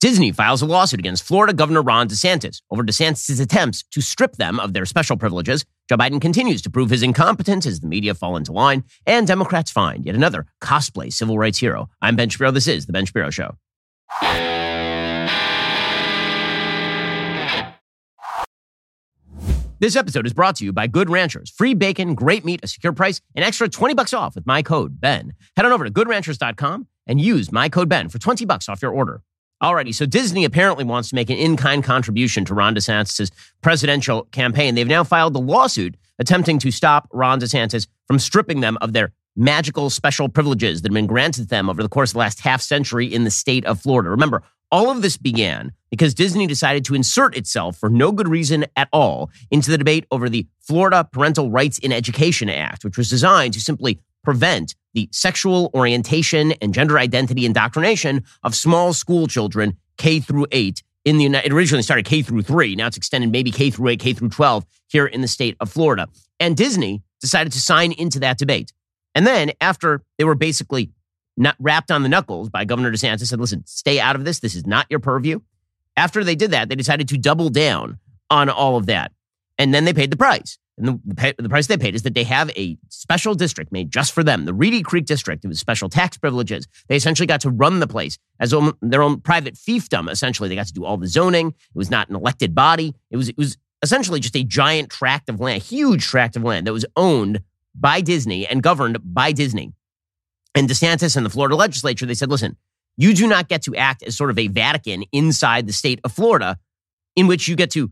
Disney files a lawsuit against Florida Governor Ron DeSantis over DeSantis' attempts to strip them of their special privileges. Joe Biden continues to prove his incompetence as the media fall into line, and Democrats find yet another cosplay civil rights hero. I'm Ben Shapiro. This is The Ben Shapiro Show. This episode is brought to you by Good Ranchers. Free bacon, great meat, a secure price, an extra 20 bucks off with my code BEN. Head on over to goodranchers.com and use my code BEN for 20 bucks off your order. Alrighty, so Disney apparently wants to make an in-kind contribution to Ron DeSantis' presidential campaign. They've now filed a lawsuit attempting to stop Ron DeSantis from stripping them of their magical special privileges that have been granted them over the course of the last half century in the state of Florida. Remember, all of this began because Disney decided to insert itself for no good reason at all into the debate over the Florida Parental Rights in Education Act, which was designed to simply prevent the sexual orientation and gender identity indoctrination of small school children K through 8 in the United it originally started K through 3 now it's extended maybe K through 8 K through 12 here in the state of Florida. And Disney decided to sign into that debate. And then after they were basically not rapped on the knuckles by Governor DeSantis said listen stay out of this. This is not your purview. After they did that they decided to double down on all of that. And then they paid the price and the, the, price they paid is that they have a special district made just for them, the Reedy Creek District. It was special tax privileges. They essentially got to run the place as their own private fiefdom. Essentially, they got to do all the zoning. It was not an elected body. It was it was essentially just a giant tract of land, huge tract of land that was owned by Disney and governed by Disney. And DeSantis and the Florida legislature, they said, listen, you do not get to act as sort of a Vatican inside the state of Florida, in which you get to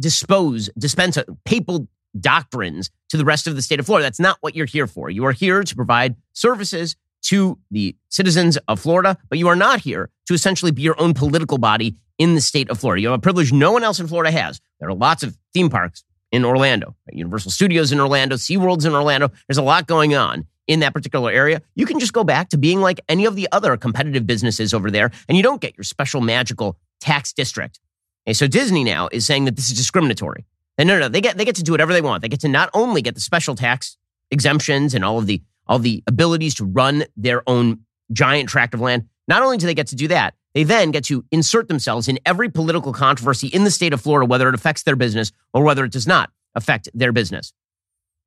dispose, dispense uh, papal doctrines to the rest of the state of Florida. That's not what you're here for. You are here to provide services to the citizens of Florida, but you are not here to essentially be your own political body in the state of Florida. You have a privilege no one else in Florida has. There are lots of theme parks in Orlando? Universal Studios in Orlando, SeaWorld's in Orlando. There's a lot going on in that particular area. You can just go back to being like any of the other competitive businesses over there, and you don't get your special magical tax district. Okay, so Disney now is saying that this is discriminatory. And no, no, they get they get to do whatever they want. They get to not only get the special tax exemptions and all of the all the abilities to run their own giant tract of land. Not only do they get to do that, they then get to insert themselves in every political controversy in the state of Florida, whether it affects their business or whether it does not affect their business.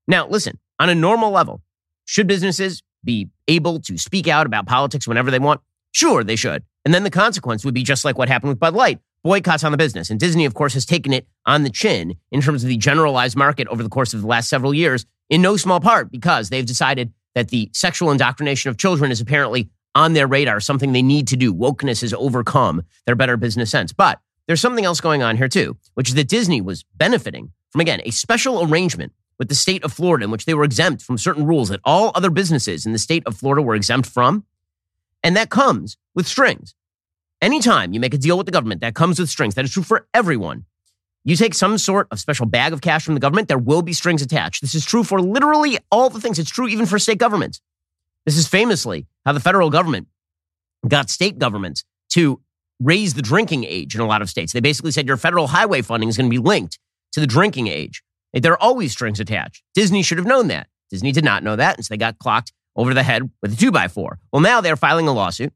Now, listen, on a normal level, should businesses be able to speak out about politics whenever they want? Sure, they should. And then the consequence would be just like what happened with Bud Light, boycotts on the business. And Disney, of course, has taken it on the chin in terms of the generalized market over the course of the last several years, in no small part because they've decided that the sexual indoctrination of children is apparently on their radar, something they need to do. Wokeness has overcome their better business sense. But there's something else going on here too, which is that Disney was benefiting from, again, a special arrangement with the state of Florida in which they were exempt from certain rules that all other businesses in the state of Florida were exempt from. And that comes with strings. Anytime you make a deal with the government that comes with strings, that is true for everyone. You take some sort of special bag of cash from the government, there will be strings attached. This is true for literally all the things. It's true even for state governments. This is famously how the federal government got state governments to raise the drinking age in a lot of states. They basically said your federal highway funding is going to be linked to the drinking age. There are always strings attached. Disney should have known that. Disney did not know that, and so they got clocked over the head with a two by four. Well, now they're filing a lawsuit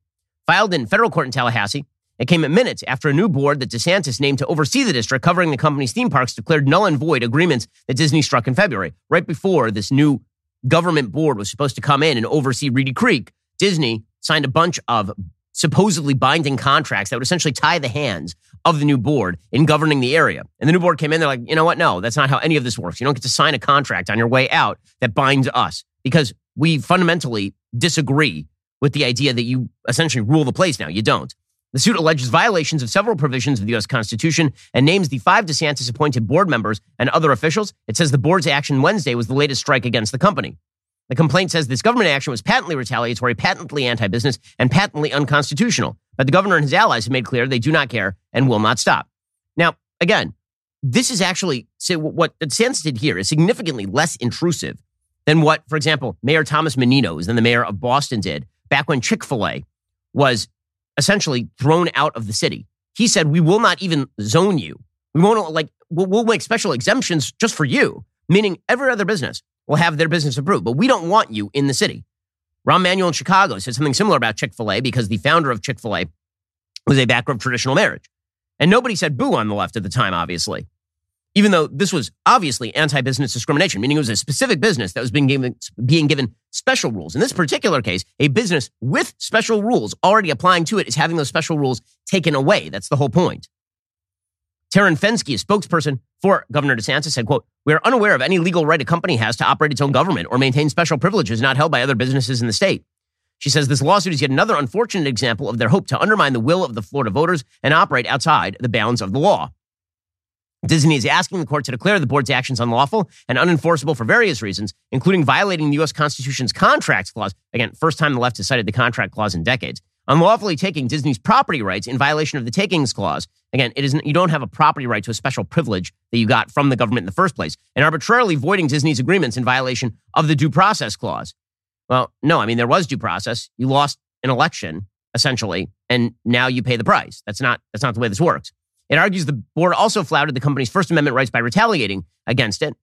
filed in federal court in Tallahassee. It came at minutes after a new board that DeSantis named to oversee the district covering the company's theme parks declared null and void agreements that Disney struck in February. Right before this new government board was supposed to come in and oversee Reedy Creek, Disney signed a bunch of supposedly binding contracts that would essentially tie the hands of the new board in governing the area. And the new board came in, they're like, you know what? No, that's not how any of this works. You don't get to sign a contract on your way out that binds us because we fundamentally disagree with the idea that you essentially rule the place now. You don't. The suit alleges violations of several provisions of the U.S. Constitution and names the five DeSantis appointed board members and other officials. It says the board's action Wednesday was the latest strike against the company. The complaint says this government action was patently retaliatory, patently anti business, and patently unconstitutional. But the governor and his allies have made clear they do not care and will not stop. Now, again, this is actually so what DeSantis did here is significantly less intrusive than what, for example, Mayor Thomas Menino, than the mayor of Boston did back when Chick fil A was essentially thrown out of the city. He said, We will not even zone you. We won't like, we'll, we'll make special exemptions just for you, meaning every other business will have their business approved, but we don't want you in the city. Rahm Emanuel in Chicago said something similar about Chick fil A because the founder of Chick fil A was a background traditional marriage. And nobody said boo on the left at the time, obviously. Even though this was obviously anti business discrimination, meaning it was a specific business that was being given, being given special rules. In this particular case, a business with special rules already applying to it is having those special rules taken away. That's the whole point. Taryn Fenske, a spokesperson for Governor DeSantis, said, quote, We are unaware of any legal right a company has to operate its own government or maintain special privileges not held by other businesses in the state. She says this lawsuit is yet another unfortunate example of their hope to undermine the will of the Florida voters and operate outside the bounds of the law. Disney is asking the court to declare the board's actions unlawful and unenforceable for various reasons, including violating the U.S. Constitution's contracts clause. Again, first time the left has cited the contract clause in decades. Unlawfully taking Disney's property rights in violation of the takings clause. Again, it isn't, you don't have a property right to a special privilege that you got from the government in the first place, and arbitrarily voiding Disney's agreements in violation of the due process clause. Well, no, I mean, there was due process. You lost an election, essentially, and now you pay the price. That's not, that's not the way this works. It argues the board also flouted the company's First Amendment rights by retaliating against it.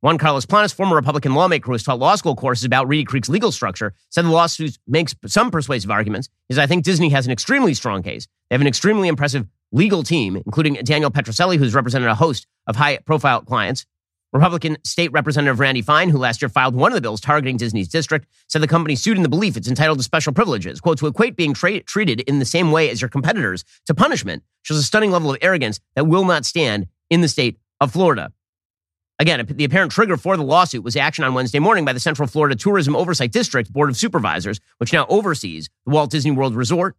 Juan Carlos Planas, former Republican lawmaker who has taught law school courses about Reedy Creek's legal structure, said the lawsuit makes some persuasive arguments. Is I think Disney has an extremely strong case. They have an extremely impressive legal team, including Daniel Petrocelli, who's represented a host of high profile clients. Republican State Representative Randy Fine, who last year filed one of the bills targeting Disney's district, said the company sued in the belief it's entitled to special privileges. Quote, to equate being tra- treated in the same way as your competitors to punishment shows a stunning level of arrogance that will not stand in the state of Florida. Again, the apparent trigger for the lawsuit was action on Wednesday morning by the Central Florida Tourism Oversight District Board of Supervisors, which now oversees the Walt Disney World Resort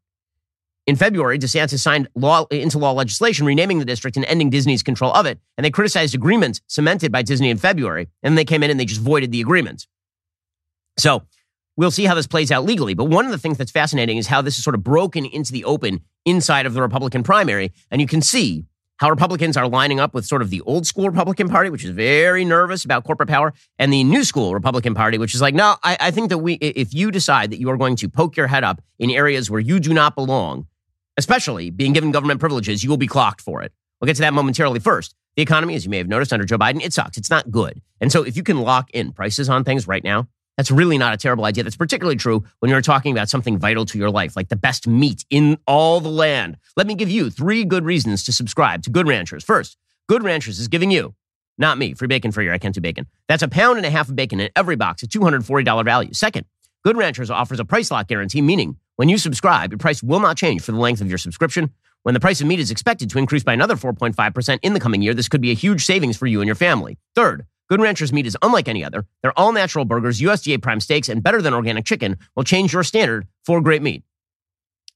in February, DeSantis signed law, into law legislation renaming the district and ending Disney's control of it. And they criticized agreements cemented by Disney in February. And they came in and they just voided the agreements. So we'll see how this plays out legally. But one of the things that's fascinating is how this is sort of broken into the open inside of the Republican primary. And you can see how Republicans are lining up with sort of the old school Republican Party, which is very nervous about corporate power, and the new school Republican Party, which is like, no, I, I think that we, if you decide that you are going to poke your head up in areas where you do not belong, especially being given government privileges, you will be clocked for it. We'll get to that momentarily first. The economy, as you may have noticed under Joe Biden, it sucks. It's not good. And so if you can lock in prices on things right now, that's really not a terrible idea. That's particularly true when you're talking about something vital to your life, like the best meat in all the land. Let me give you three good reasons to subscribe to Good Ranchers. First, Good Ranchers is giving you, not me, free bacon for your I can't do bacon. That's a pound and a half of bacon in every box at $240 value. Second, Good Ranchers offers a price lock guarantee, meaning when you subscribe, your price will not change for the length of your subscription. When the price of meat is expected to increase by another 4.5% in the coming year, this could be a huge savings for you and your family. Third, Good Ranchers meat is unlike any other. Their all natural burgers, USDA prime steaks, and better than organic chicken will change your standard for great meat.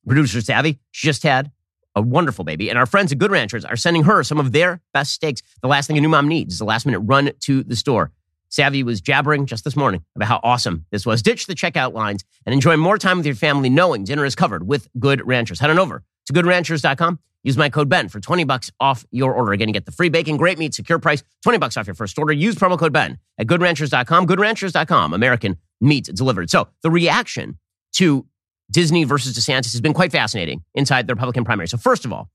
Producer Savvy, she just had a wonderful baby, and our friends at Good Ranchers are sending her some of their best steaks. The last thing a new mom needs is a last minute run to the store. Savvy was jabbering just this morning about how awesome this was. Ditch the checkout lines and enjoy more time with your family knowing dinner is covered with Good Ranchers. Head on over to goodranchers.com. Use my code BEN for 20 bucks off your order. Again, you get the free bacon, great meat, secure price, 20 bucks off your first order. Use promo code BEN at goodranchers.com. Goodranchers.com, American meat delivered. So the reaction to Disney versus DeSantis has been quite fascinating inside the Republican primary. So first of all,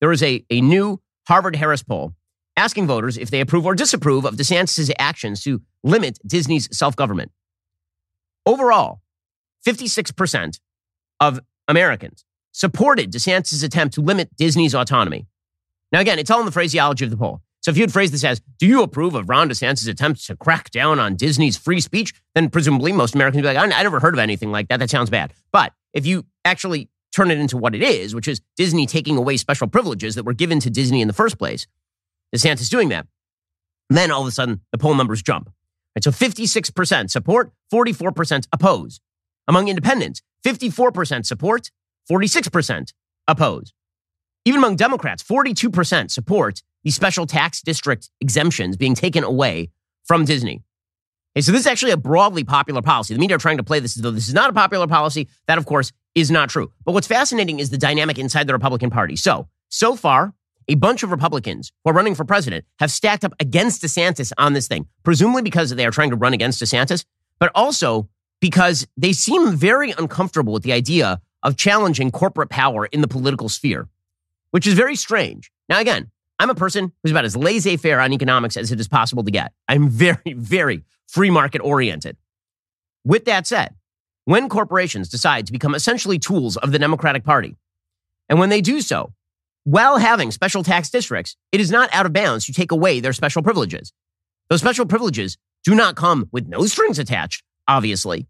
there is a, a new Harvard Harris poll asking voters if they approve or disapprove of DeSantis' actions to limit Disney's self government. Overall, 56% of Americans supported DeSantis' attempt to limit Disney's autonomy. Now, again, it's all in the phraseology of the poll. So if you'd phrase this as, do you approve of Ron DeSantis' attempt to crack down on Disney's free speech? Then presumably most Americans would be like, I, I never heard of anything like that. That sounds bad. But if you actually turn it into what it is, which is Disney taking away special privileges that were given to Disney in the first place, DeSantis is doing that. Then all of a sudden, the poll numbers jump. Right, so 56% support, 44% oppose. Among independents, 54% support, 46% oppose. Even among Democrats, 42% support the special tax district exemptions being taken away from Disney. Okay, so this is actually a broadly popular policy. The media are trying to play this as though this is not a popular policy. That, of course, is not true. But what's fascinating is the dynamic inside the Republican Party. So, so far, a bunch of Republicans who are running for president have stacked up against DeSantis on this thing, presumably because they are trying to run against DeSantis, but also because they seem very uncomfortable with the idea of challenging corporate power in the political sphere, which is very strange. Now, again, I'm a person who's about as laissez faire on economics as it is possible to get. I'm very, very free market oriented. With that said, when corporations decide to become essentially tools of the Democratic Party, And when they do so, while having special tax districts, it is not out of bounds to take away their special privileges. Those special privileges do not come with no strings attached, obviously.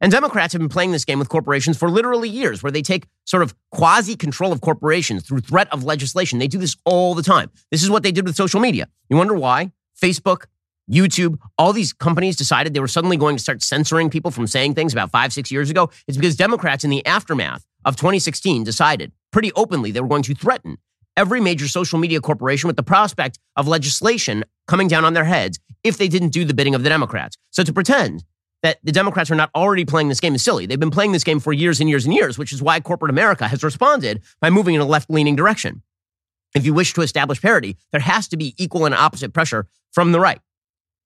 And Democrats have been playing this game with corporations for literally years, where they take sort of quasi control of corporations through threat of legislation. They do this all the time. This is what they did with social media. You wonder why? Facebook, YouTube, all these companies decided they were suddenly going to start censoring people from saying things about five, six years ago. It's because Democrats in the aftermath of 2016 decided pretty openly they were going to threaten every major social media corporation with the prospect of legislation coming down on their heads if they didn't do the bidding of the Democrats. So to pretend that the Democrats are not already playing this game is silly. They've been playing this game for years and years and years, which is why corporate America has responded by moving in a left leaning direction. If you wish to establish parity, there has to be equal and opposite pressure from the right.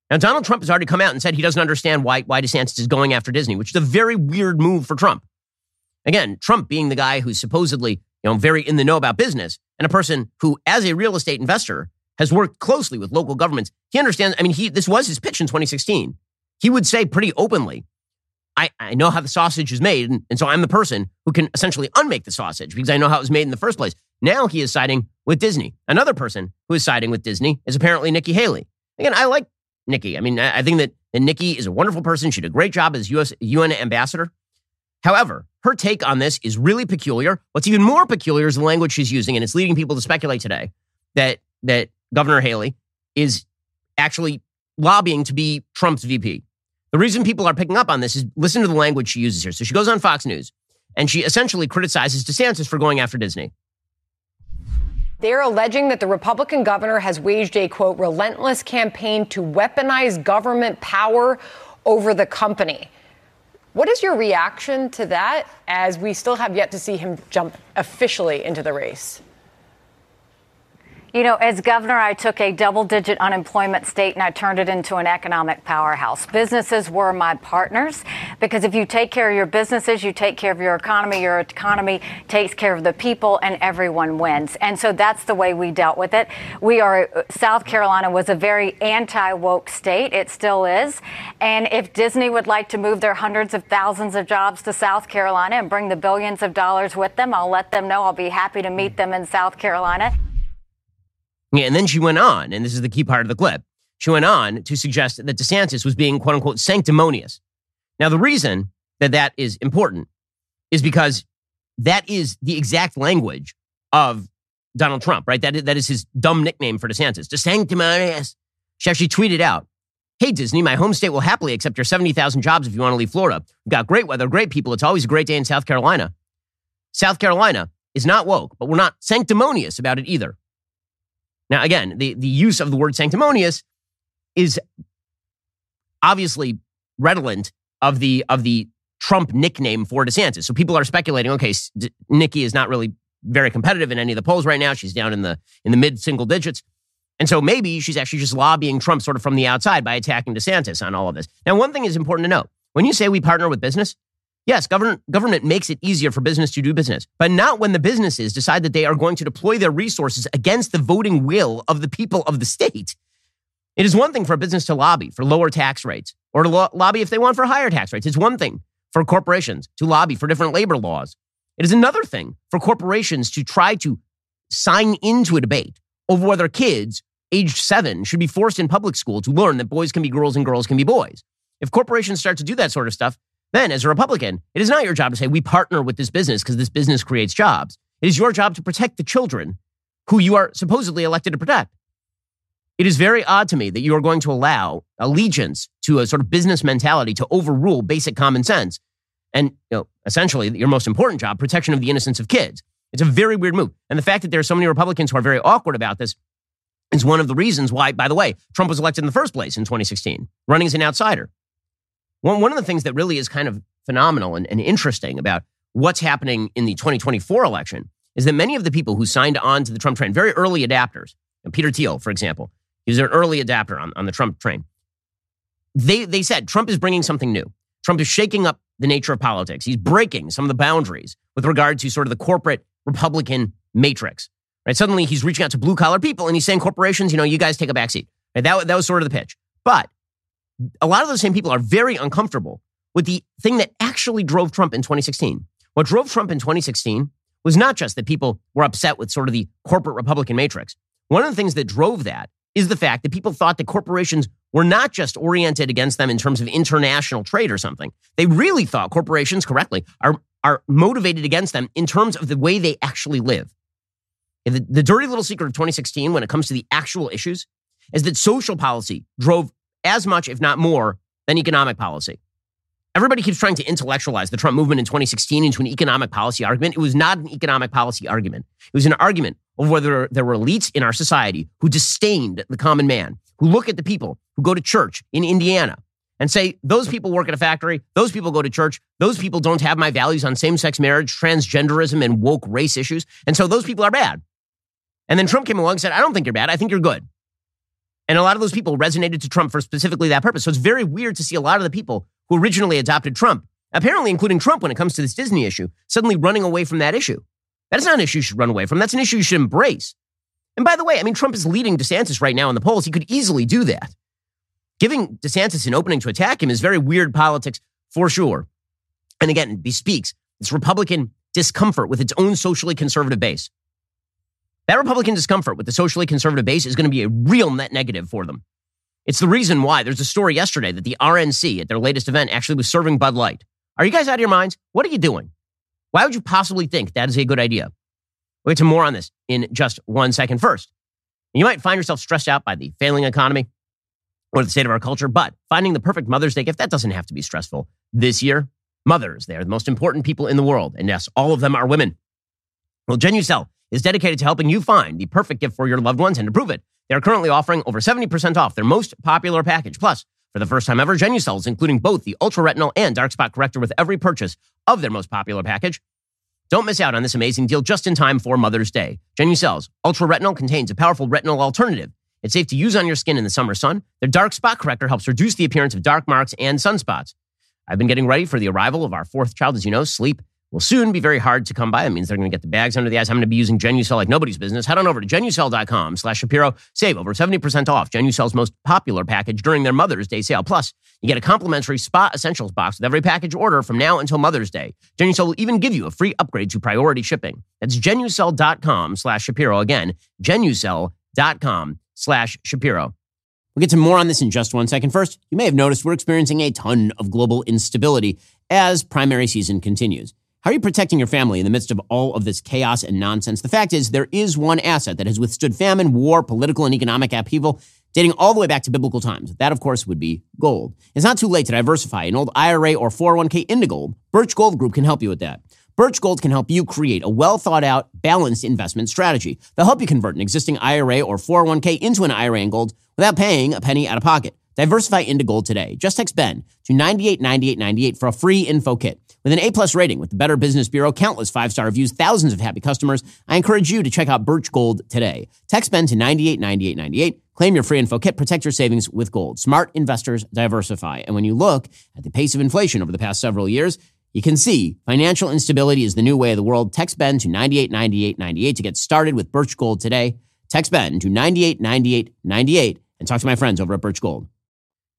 Now, Donald Trump has already come out and said he doesn't understand why, why DeSantis is going after Disney, which is a very weird move for Trump. Again, Trump being the guy who's supposedly, you know, very in the know about business and a person who, as a real estate investor, has worked closely with local governments. He understands. I mean, he this was his pitch in 2016. He would say pretty openly, I, I know how the sausage is made, and, and so I'm the person who can essentially unmake the sausage because I know how it was made in the first place. Now he is siding with Disney. Another person who is siding with Disney is apparently Nikki Haley. Again, I like Nikki. I mean, I think that, that Nikki is a wonderful person. She did a great job as US UN ambassador. However, her take on this is really peculiar. What's even more peculiar is the language she's using, and it's leading people to speculate today that that Governor Haley is actually lobbying to be Trump's VP. The reason people are picking up on this is listen to the language she uses here. So she goes on Fox News and she essentially criticizes DeSantis for going after Disney. They're alleging that the Republican governor has waged a quote relentless campaign to weaponize government power over the company. What is your reaction to that as we still have yet to see him jump officially into the race? You know, as governor, I took a double digit unemployment state and I turned it into an economic powerhouse. Businesses were my partners because if you take care of your businesses, you take care of your economy, your economy takes care of the people, and everyone wins. And so that's the way we dealt with it. We are, uh, South Carolina was a very anti woke state. It still is. And if Disney would like to move their hundreds of thousands of jobs to South Carolina and bring the billions of dollars with them, I'll let them know. I'll be happy to meet them in South Carolina. And then she went on, and this is the key part of the clip. She went on to suggest that DeSantis was being quote unquote sanctimonious. Now, the reason that that is important is because that is the exact language of Donald Trump, right? That is, that is his dumb nickname for DeSantis, the sanctimonious. She actually tweeted out, Hey, Disney, my home state will happily accept your 70,000 jobs if you want to leave Florida. We've got great weather, great people. It's always a great day in South Carolina. South Carolina is not woke, but we're not sanctimonious about it either. Now, again, the, the use of the word sanctimonious is obviously redolent of the of the Trump nickname for DeSantis. So people are speculating, okay, D- Nikki is not really very competitive in any of the polls right now. She's down in the in the mid single digits. And so maybe she's actually just lobbying Trump sort of from the outside by attacking DeSantis on all of this. Now, one thing is important to note. When you say we partner with business, Yes, government, government makes it easier for business to do business, but not when the businesses decide that they are going to deploy their resources against the voting will of the people of the state. It is one thing for a business to lobby for lower tax rates or to lo- lobby if they want for higher tax rates. It's one thing for corporations to lobby for different labor laws. It is another thing for corporations to try to sign into a debate over whether kids aged seven should be forced in public school to learn that boys can be girls and girls can be boys. If corporations start to do that sort of stuff, then, as a Republican, it is not your job to say, we partner with this business because this business creates jobs. It is your job to protect the children who you are supposedly elected to protect. It is very odd to me that you are going to allow allegiance to a sort of business mentality to overrule basic common sense and you know, essentially your most important job, protection of the innocence of kids. It's a very weird move. And the fact that there are so many Republicans who are very awkward about this is one of the reasons why, by the way, Trump was elected in the first place in 2016, running as an outsider. One, one of the things that really is kind of phenomenal and, and interesting about what's happening in the 2024 election is that many of the people who signed on to the Trump train, very early adapters, and Peter Thiel, for example, he was an early adapter on, on the Trump train. They, they said Trump is bringing something new. Trump is shaking up the nature of politics. He's breaking some of the boundaries with regard to sort of the corporate Republican matrix. Right? Suddenly he's reaching out to blue collar people and he's saying corporations, you know, you guys take a backseat. Right? That, that was sort of the pitch. But a lot of those same people are very uncomfortable with the thing that actually drove Trump in 2016. What drove Trump in 2016 was not just that people were upset with sort of the corporate Republican matrix. One of the things that drove that is the fact that people thought that corporations were not just oriented against them in terms of international trade or something. They really thought corporations, correctly, are, are motivated against them in terms of the way they actually live. The, the dirty little secret of 2016 when it comes to the actual issues is that social policy drove as much, if not more, than economic policy. Everybody keeps trying to intellectualize the Trump movement in 2016 into an economic policy argument. It was not an economic policy argument. It was an argument of whether there were elites in our society who disdained the common man, who look at the people who go to church in Indiana and say, those people work at a factory, those people go to church, those people don't have my values on same sex marriage, transgenderism, and woke race issues. And so those people are bad. And then Trump came along and said, I don't think you're bad. I think you're good. And a lot of those people resonated to Trump for specifically that purpose. So it's very weird to see a lot of the people who originally adopted Trump, apparently including Trump when it comes to this Disney issue, suddenly running away from that issue. That is not an issue you should run away from. That's an issue you should embrace. And by the way, I mean, Trump is leading DeSantis right now in the polls. He could easily do that. Giving DeSantis an opening to attack him is very weird politics for sure. And again, bespeaks this Republican discomfort with its own socially conservative base. That Republican discomfort with the socially conservative base is going to be a real net negative for them. It's the reason why there's a story yesterday that the RNC at their latest event actually was serving Bud Light. Are you guys out of your minds? What are you doing? Why would you possibly think that is a good idea? We'll get to more on this in just one second. First, you might find yourself stressed out by the failing economy or the state of our culture, but finding the perfect Mother's Day gift, that doesn't have to be stressful. This year, mothers, they are the most important people in the world. And yes, all of them are women. Well, Genucel is dedicated to helping you find the perfect gift for your loved ones. And to prove it, they are currently offering over 70% off their most popular package. Plus, for the first time ever, Genucel's, including both the Ultra Retinol and Dark Spot Corrector with every purchase of their most popular package. Don't miss out on this amazing deal just in time for Mother's Day. Genucel's Ultra Retinol contains a powerful retinol alternative. It's safe to use on your skin in the summer sun. Their Dark Spot Corrector helps reduce the appearance of dark marks and sunspots. I've been getting ready for the arrival of our fourth child, as you know, Sleep will soon be very hard to come by. It means they're going to get the bags under the eyes. I'm going to be using Genucel like nobody's business. Head on over to genucel.com slash Shapiro. Save over 70% off Genucel's most popular package during their Mother's Day sale. Plus, you get a complimentary Spa Essentials box with every package order from now until Mother's Day. Genucel will even give you a free upgrade to priority shipping. That's genucel.com slash Shapiro. Again, genucel.com slash Shapiro. We'll get to more on this in just one second. First, you may have noticed we're experiencing a ton of global instability as primary season continues. How are you protecting your family in the midst of all of this chaos and nonsense? The fact is, there is one asset that has withstood famine, war, political, and economic upheaval dating all the way back to biblical times. That, of course, would be gold. It's not too late to diversify an old IRA or 401k into gold. Birch Gold Group can help you with that. Birch Gold can help you create a well thought out, balanced investment strategy. They'll help you convert an existing IRA or 401k into an IRA in gold without paying a penny out of pocket. Diversify into gold today. Just text Ben to 989898 for a free info kit. With an A-plus rating with the Better Business Bureau, countless five-star reviews, thousands of happy customers, I encourage you to check out Birch Gold today. Text Ben to 989898. Claim your free info kit. Protect your savings with gold. Smart investors diversify. And when you look at the pace of inflation over the past several years, you can see financial instability is the new way of the world. Text Ben to 989898 to get started with Birch Gold today. Text Ben to 989898 and talk to my friends over at Birch Gold.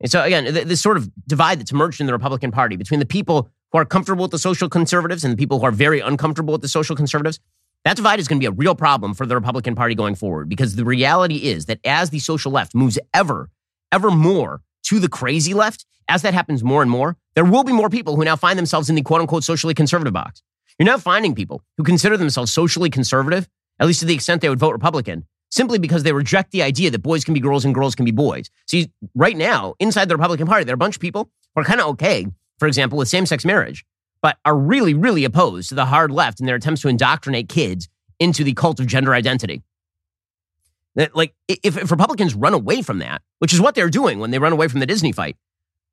And so again, this sort of divide that's emerged in the Republican Party between the people who are comfortable with the social conservatives and the people who are very uncomfortable with the social conservatives, that divide is going to be a real problem for the Republican Party going forward because the reality is that as the social left moves ever, ever more to the crazy left, as that happens more and more, there will be more people who now find themselves in the quote unquote socially conservative box. You're now finding people who consider themselves socially conservative, at least to the extent they would vote Republican, simply because they reject the idea that boys can be girls and girls can be boys. See, right now, inside the Republican Party, there are a bunch of people who are kind of okay for example, with same sex marriage, but are really, really opposed to the hard left in their attempts to indoctrinate kids into the cult of gender identity. That, Like, if, if Republicans run away from that, which is what they're doing when they run away from the Disney fight,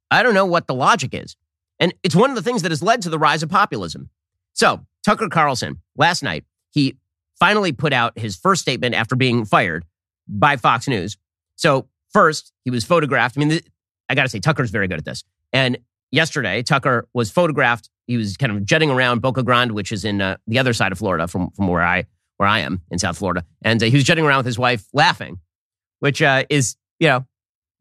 I don't know what the logic is. And it's one of the things that has led to the rise of populism. So, Tucker Carlson, last night, he finally put out his first statement after being fired by Fox News. So, first, he was photographed. I mean, I got to say, Tucker's very good at this. And yesterday, Tucker was photographed. He was kind of jetting around Boca Grande, which is in uh, the other side of Florida from, from where I where I am in South Florida, and uh, he was jetting around with his wife, laughing, which uh, is you know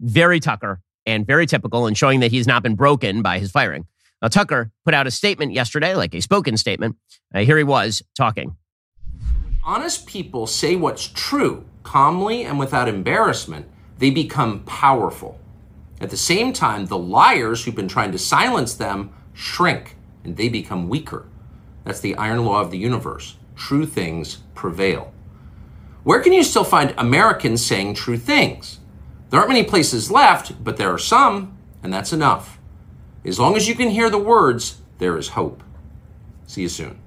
very Tucker and very typical, and showing that he's not been broken by his firing. Now, Tucker put out a statement yesterday, like a spoken statement. Uh, here he was talking. honest people say what's true calmly and without embarrassment, they become powerful. At the same time, the liars who've been trying to silence them shrink and they become weaker. That's the iron law of the universe. True things prevail. Where can you still find Americans saying true things? There aren't many places left, but there are some, and that's enough. As long as you can hear the words, there is hope. See you soon.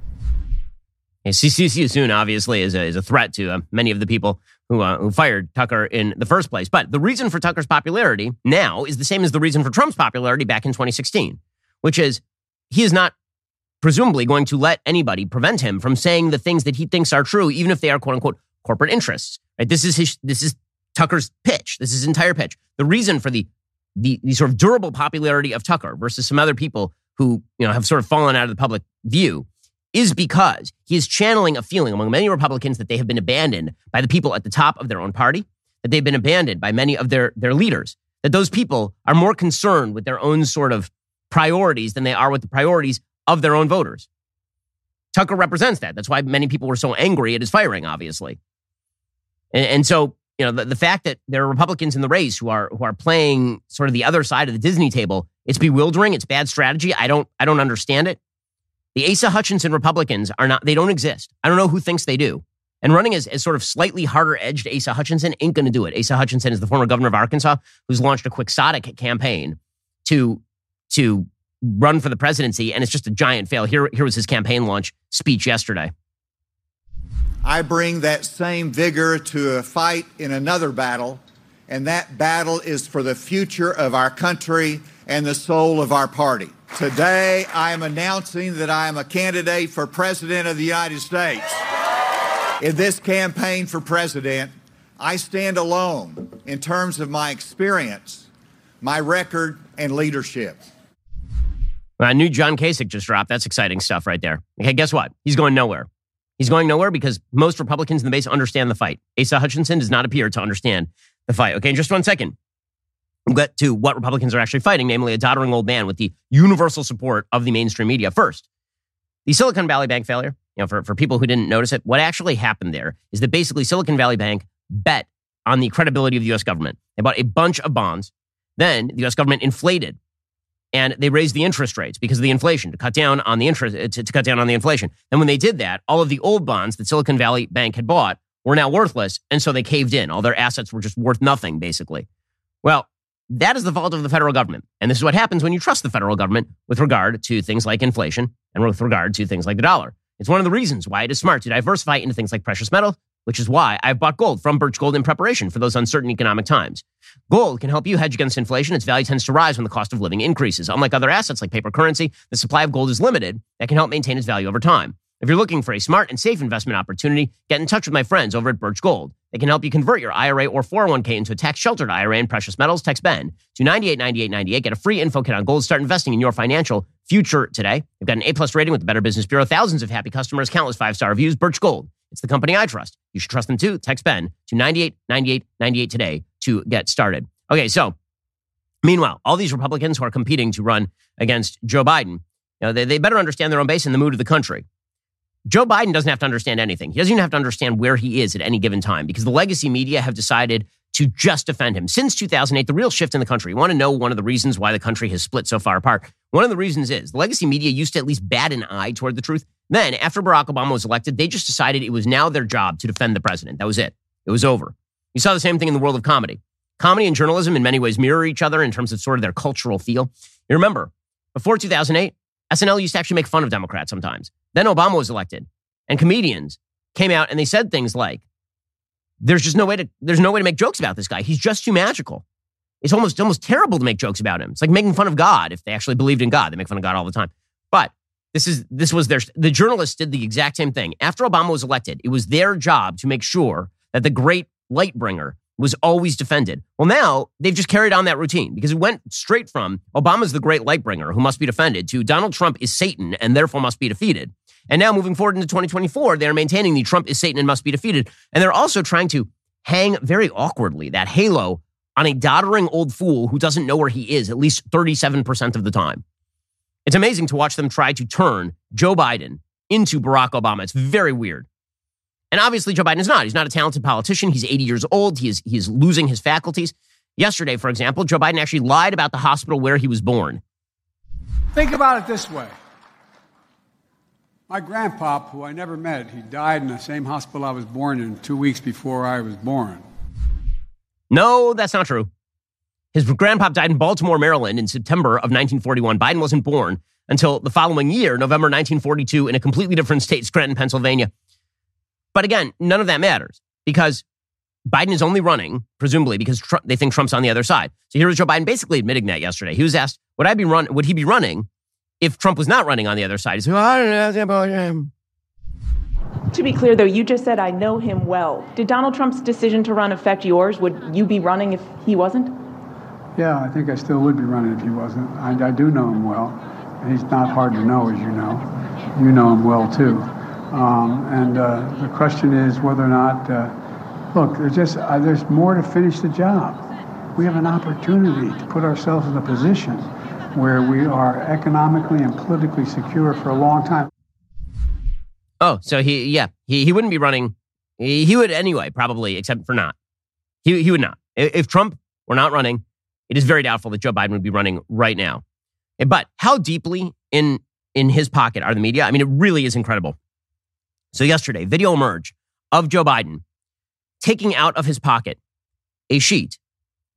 You soon, obviously, is a, is a threat to uh, many of the people who, uh, who fired Tucker in the first place. But the reason for Tucker's popularity now is the same as the reason for Trump's popularity back in 2016, which is he is not presumably going to let anybody prevent him from saying the things that he thinks are true, even if they are quote unquote corporate interests. Right? This is his, this is Tucker's pitch. This is his entire pitch. The reason for the, the, the sort of durable popularity of Tucker versus some other people who, you know, have sort of fallen out of the public view is because he is channeling a feeling among many Republicans that they have been abandoned by the people at the top of their own party, that they've been abandoned by many of their, their leaders, that those people are more concerned with their own sort of priorities than they are with the priorities of their own voters. Tucker represents that. That's why many people were so angry at his firing, obviously. And, and so, you know, the, the fact that there are Republicans in the race who are who are playing sort of the other side of the Disney table, it's bewildering. It's bad strategy. I don't I don't understand it. The Asa Hutchinson Republicans are not, they don't exist. I don't know who thinks they do. And running as, as sort of slightly harder edged Asa Hutchinson ain't going to do it. Asa Hutchinson is the former governor of Arkansas who's launched a quixotic campaign to, to run for the presidency, and it's just a giant fail. Here, here was his campaign launch speech yesterday. I bring that same vigor to a fight in another battle, and that battle is for the future of our country and the soul of our party. Today, I am announcing that I am a candidate for President of the United States. In this campaign for President, I stand alone in terms of my experience, my record, and leadership. Well, I knew John Kasich just dropped. That's exciting stuff right there. Okay, guess what? He's going nowhere. He's going nowhere because most Republicans in the base understand the fight. Asa Hutchinson does not appear to understand the fight. Okay, in just one second, get to what Republicans are actually fighting, namely a doddering old man with the universal support of the mainstream media. First, the Silicon Valley Bank failure, you know, for, for people who didn't notice it, what actually happened there is that basically Silicon Valley Bank bet on the credibility of the US government. They bought a bunch of bonds. Then the US government inflated and they raised the interest rates because of the inflation to cut down on the interest to, to, cut down on the inflation. And when they did that, all of the old bonds that Silicon Valley Bank had bought were now worthless, and so they caved in. All their assets were just worth nothing, basically. Well, that is the fault of the federal government, and this is what happens when you trust the federal government with regard to things like inflation and with regard to things like the dollar. It's one of the reasons why it is smart to diversify into things like precious metal, which is why I've bought gold from Birch Gold in preparation for those uncertain economic times. Gold can help you hedge against inflation. Its value tends to rise when the cost of living increases. Unlike other assets like paper currency, the supply of gold is limited that can help maintain its value over time. If you're looking for a smart and safe investment opportunity, get in touch with my friends over at Birch Gold. They can help you convert your IRA or 401k into a tax sheltered IRA in precious metals. Text Ben to 989898. Get a free info kit on gold. Start investing in your financial future today. They've got an A plus rating with the Better Business Bureau, thousands of happy customers, countless five star reviews. Birch Gold. It's the company I trust. You should trust them too. Text Ben to 989898 today to get started. Okay, so meanwhile, all these Republicans who are competing to run against Joe Biden, you know, they, they better understand their own base and the mood of the country. Joe Biden doesn't have to understand anything. He doesn't even have to understand where he is at any given time because the legacy media have decided to just defend him. Since 2008, the real shift in the country, you want to know one of the reasons why the country has split so far apart? One of the reasons is the legacy media used to at least bat an eye toward the truth. Then, after Barack Obama was elected, they just decided it was now their job to defend the president. That was it. It was over. You saw the same thing in the world of comedy. Comedy and journalism, in many ways, mirror each other in terms of sort of their cultural feel. You remember, before 2008, SNL used to actually make fun of Democrats sometimes. Then Obama was elected and comedians came out and they said things like, there's just no way to, there's no way to make jokes about this guy. He's just too magical. It's almost, almost terrible to make jokes about him. It's like making fun of God if they actually believed in God. They make fun of God all the time. But this is, this was their, the journalists did the exact same thing. After Obama was elected, it was their job to make sure that the great light bringer was always defended. Well, now they've just carried on that routine because it went straight from Obama's the great light bringer who must be defended to Donald Trump is Satan and therefore must be defeated. And now moving forward into 2024, they're maintaining the Trump is Satan and must be defeated. And they're also trying to hang very awkwardly that halo on a doddering old fool who doesn't know where he is at least 37% of the time. It's amazing to watch them try to turn Joe Biden into Barack Obama. It's very weird. And obviously, Joe Biden is not. He's not a talented politician. He's 80 years old. He is, he is losing his faculties. Yesterday, for example, Joe Biden actually lied about the hospital where he was born. Think about it this way. My grandpop, who I never met, he died in the same hospital I was born in two weeks before I was born. No, that's not true. His grandpop died in Baltimore, Maryland in September of 1941. Biden wasn't born until the following year, November 1942, in a completely different state, Scranton, Pennsylvania. But again, none of that matters because Biden is only running, presumably, because Trump, they think Trump's on the other side. So here was Joe Biden basically admitting that yesterday. He was asked, "Would I be run? Would he be running if Trump was not running on the other side?" He said, "I don't know." To be clear, though, you just said I know him well. Did Donald Trump's decision to run affect yours? Would you be running if he wasn't? Yeah, I think I still would be running if he wasn't. I, I do know him well. He's not hard to know, as you know. You know him well too. Um, and uh, the question is whether or not. Uh, look, there's just uh, there's more to finish the job. We have an opportunity to put ourselves in a position where we are economically and politically secure for a long time. Oh, so he, yeah, he, he wouldn't be running. He, he would anyway, probably, except for not. He, he would not. If Trump were not running, it is very doubtful that Joe Biden would be running right now. But how deeply in, in his pocket are the media? I mean, it really is incredible. So yesterday, video emerged of Joe Biden taking out of his pocket a sheet.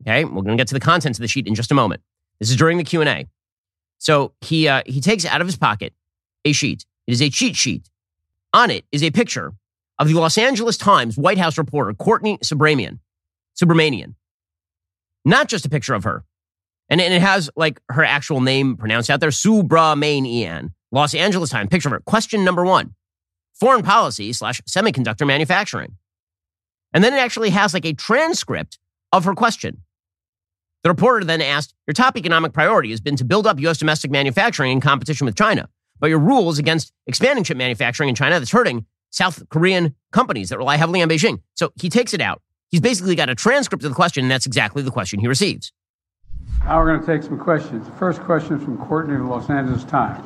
Okay, we're going to get to the contents of the sheet in just a moment. This is during the Q and A. So he uh, he takes out of his pocket a sheet. It is a cheat sheet on it is a picture of the Los Angeles Times White House reporter, Courtney Subramanian. Subramanian. Not just a picture of her. And, and it has like her actual name pronounced out there, Subramanian. Los Angeles Times, picture of her. Question number one foreign policy slash semiconductor manufacturing. And then it actually has like a transcript of her question. The reporter then asked, Your top economic priority has been to build up U.S. domestic manufacturing in competition with China but your rules against expanding chip manufacturing in China that's hurting South Korean companies that rely heavily on Beijing. So he takes it out. He's basically got a transcript of the question, and that's exactly the question he receives. Now we're going to take some questions. The first question is from Courtney of the Los Angeles Times.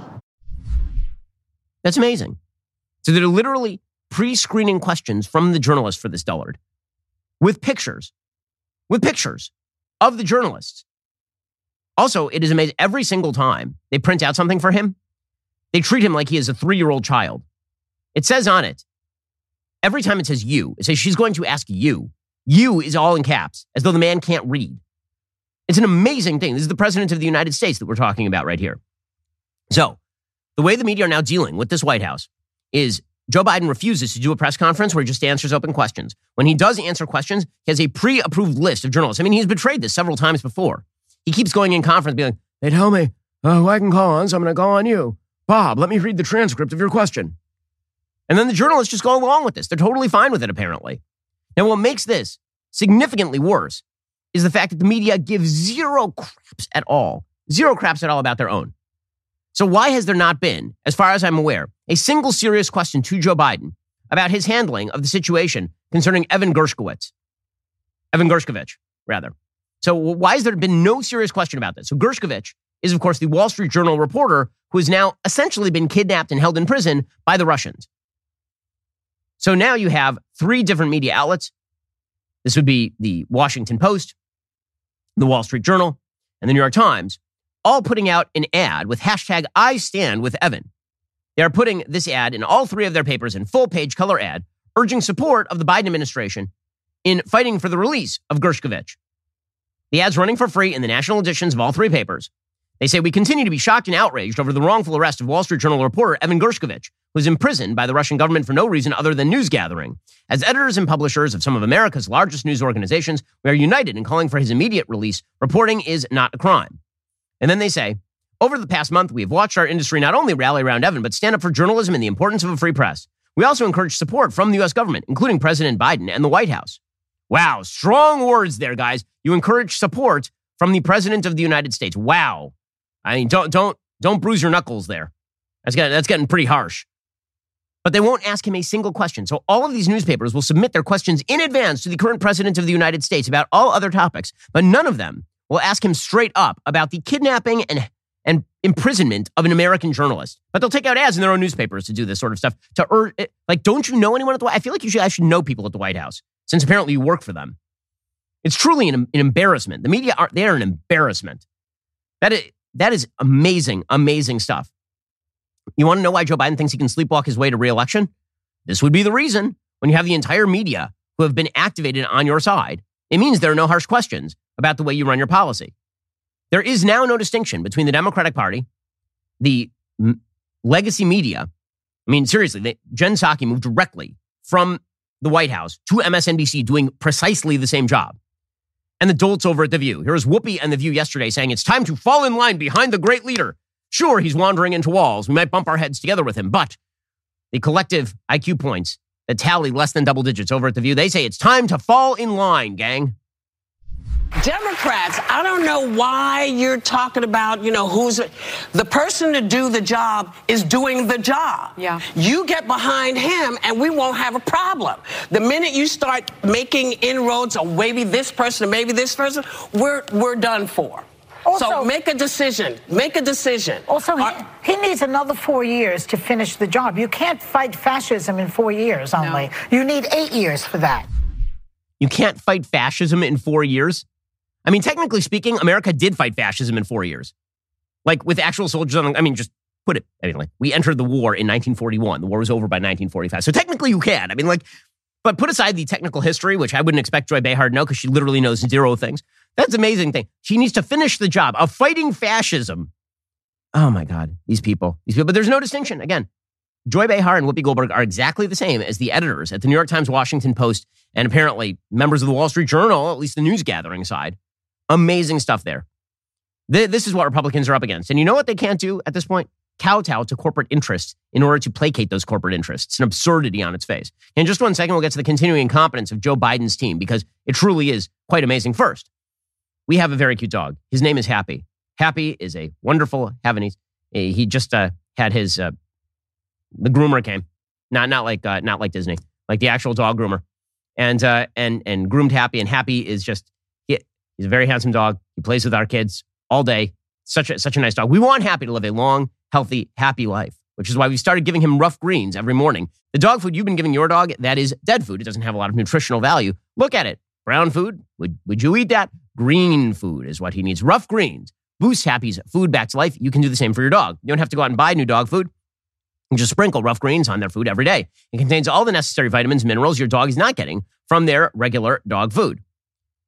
That's amazing. So they're literally pre screening questions from the journalist for this dullard with pictures, with pictures of the journalists. Also, it is amazing. Every single time they print out something for him, they treat him like he is a three year old child. It says on it, every time it says you, it says she's going to ask you. You is all in caps, as though the man can't read. It's an amazing thing. This is the president of the United States that we're talking about right here. So, the way the media are now dealing with this White House is Joe Biden refuses to do a press conference where he just answers open questions. When he does answer questions, he has a pre approved list of journalists. I mean, he's betrayed this several times before. He keeps going in conference, being like, they tell me uh, who I can call on, so I'm going to call on you. Bob, let me read the transcript of your question. And then the journalists just go along with this. They're totally fine with it, apparently. Now, what makes this significantly worse is the fact that the media gives zero craps at all, zero craps at all about their own. So, why has there not been, as far as I'm aware, a single serious question to Joe Biden about his handling of the situation concerning Evan Gershkovich? Evan Gershkovich, rather. So, why has there been no serious question about this? So, Gershkovich is, of course, the Wall Street Journal reporter who has now essentially been kidnapped and held in prison by the Russians. So now you have three different media outlets. This would be the Washington Post, the Wall Street Journal, and the New York Times, all putting out an ad with hashtag I stand with Evan. They are putting this ad in all three of their papers in full page color ad, urging support of the Biden administration in fighting for the release of Gershkovich. The ad's running for free in the national editions of all three papers. They say we continue to be shocked and outraged over the wrongful arrest of Wall Street Journal reporter Evan Gershkovich, who was imprisoned by the Russian government for no reason other than news gathering. As editors and publishers of some of America's largest news organizations, we are united in calling for his immediate release. Reporting is not a crime. And then they say, over the past month, we have watched our industry not only rally around Evan, but stand up for journalism and the importance of a free press. We also encourage support from the U.S. government, including President Biden and the White House. Wow, strong words there, guys. You encourage support from the President of the United States. Wow. I mean, don't don't don't bruise your knuckles there. That's getting, that's getting pretty harsh. But they won't ask him a single question. So all of these newspapers will submit their questions in advance to the current president of the United States about all other topics, but none of them will ask him straight up about the kidnapping and and imprisonment of an American journalist. But they'll take out ads in their own newspapers to do this sort of stuff. To urge, eh, like, don't you know anyone at the White? I feel like you should. I should know people at the White House since apparently you work for them. It's truly an, an embarrassment. The media are they are an embarrassment. That is that is amazing, amazing stuff. You want to know why Joe Biden thinks he can sleepwalk his way to reelection? This would be the reason. When you have the entire media who have been activated on your side, it means there are no harsh questions about the way you run your policy. There is now no distinction between the Democratic Party, the m- legacy media. I mean, seriously, Jen Psaki moved directly from the White House to MSNBC doing precisely the same job. And the dolts over at The View. Here was Whoopi and The View yesterday saying it's time to fall in line behind the great leader. Sure, he's wandering into walls. We might bump our heads together with him, but the collective IQ points that tally less than double digits over at The View, they say it's time to fall in line, gang. Democrats, I don't know why you're talking about, you know, who's the person to do the job is doing the job. Yeah. You get behind him and we won't have a problem. The minute you start making inroads on maybe this person or maybe this person, we're we're done for. Also, so make a decision. Make a decision. Also, he, Are- he needs another four years to finish the job. You can't fight fascism in four years only. You need eight years for that. You can't fight fascism in four years. I mean, technically speaking, America did fight fascism in four years. Like with actual soldiers on, I mean, just put it, I mean, like we entered the war in 1941. The war was over by 1945. So technically you can. I mean, like, but put aside the technical history, which I wouldn't expect Joy Behar to know because she literally knows zero things. That's amazing thing. She needs to finish the job of fighting fascism. Oh my God, these people, these people. But there's no distinction. Again, Joy Behar and Whoopi Goldberg are exactly the same as the editors at the New York Times, Washington Post, and apparently members of the Wall Street Journal, at least the news gathering side. Amazing stuff there. This is what Republicans are up against. And you know what they can't do at this point? Kowtow to corporate interests in order to placate those corporate interests. It's an absurdity on its face. In just one second, we'll get to the continuing incompetence of Joe Biden's team because it truly is quite amazing. First, we have a very cute dog. His name is Happy. Happy is a wonderful Havanese. Eh, He just uh, had his uh, the groomer came, not not like uh, not like Disney, like the actual dog groomer, and uh, and and groomed Happy. And Happy is just he's a very handsome dog. He plays with our kids all day. Such a such a nice dog. We want Happy to live a long, healthy, happy life, which is why we started giving him Ruff Greens every morning. The dog food you've been giving your dog that is dead food. It doesn't have a lot of nutritional value. Look at it. Brown food. Would would you eat that? Green food is what he needs. Ruff Greens. Boost Happy's food back to life. You can do the same for your dog. You don't have to go out and buy new dog food. You just sprinkle Ruff Greens on their food every day. It contains all the necessary vitamins, minerals your dog is not getting from their regular dog food.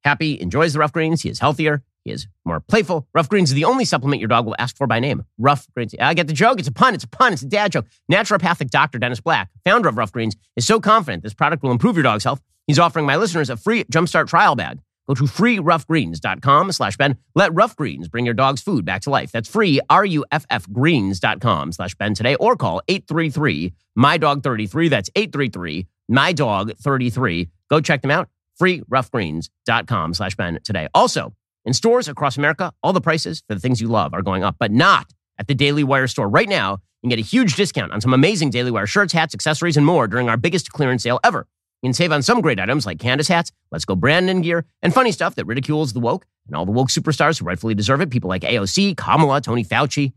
Happy enjoys the Ruff Greens. He is healthier. He is more playful. Ruff Greens is the only supplement your dog will ask for by name. Ruff Greens. I get the joke. It's a pun. It's a pun. It's a dad joke. Naturopathic doctor Dennis Black, founder of Ruff Greens, is so confident this product will improve your dog's health. He's offering my listeners a free Jumpstart trial bag. Go to freeruffgreens.com slash Ben. Let Ruff Greens bring your dog's food back to life. That's free, R-U-F-F greens.com slash Ben today or call 833-MY-DOG-33. That's 833-MY-DOG-33. Go check them out. Freeruffgreens.com slash Ben today. Also, in stores across America, all the prices for the things you love are going up, but not at the Daily Wire store. Right now, you can get a huge discount on some amazing Daily Wire shirts, hats, accessories, and more during our biggest clearance sale ever. You can save on some great items like Candace hats, Let's Go Brandon gear, and funny stuff that ridicules the woke and all the woke superstars who rightfully deserve it. People like AOC, Kamala, Tony Fauci,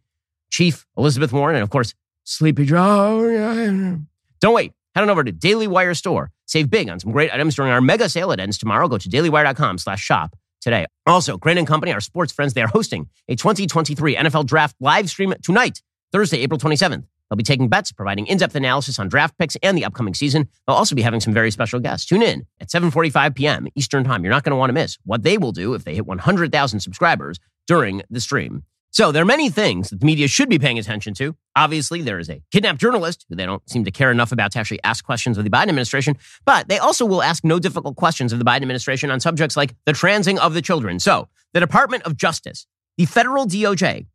Chief Elizabeth Warren, and of course, Sleepy Joe. Don't wait. Head on over to Daily Wire store. Save big on some great items during our mega sale. It ends tomorrow. Go to dailywire.com slash shop today. Also, Crain and Company, our sports friends, they are hosting a 2023 NFL Draft live stream tonight, Thursday, April 27th. They'll be taking bets, providing in-depth analysis on draft picks and the upcoming season. They'll also be having some very special guests. Tune in at 7:45 p.m. Eastern Time. You're not going to want to miss what they will do if they hit 100,000 subscribers during the stream. So there are many things that the media should be paying attention to. Obviously, there is a kidnapped journalist who they don't seem to care enough about to actually ask questions of the Biden administration, but they also will ask no difficult questions of the Biden administration on subjects like the transing of the children. So the Department of Justice, the federal DOJ,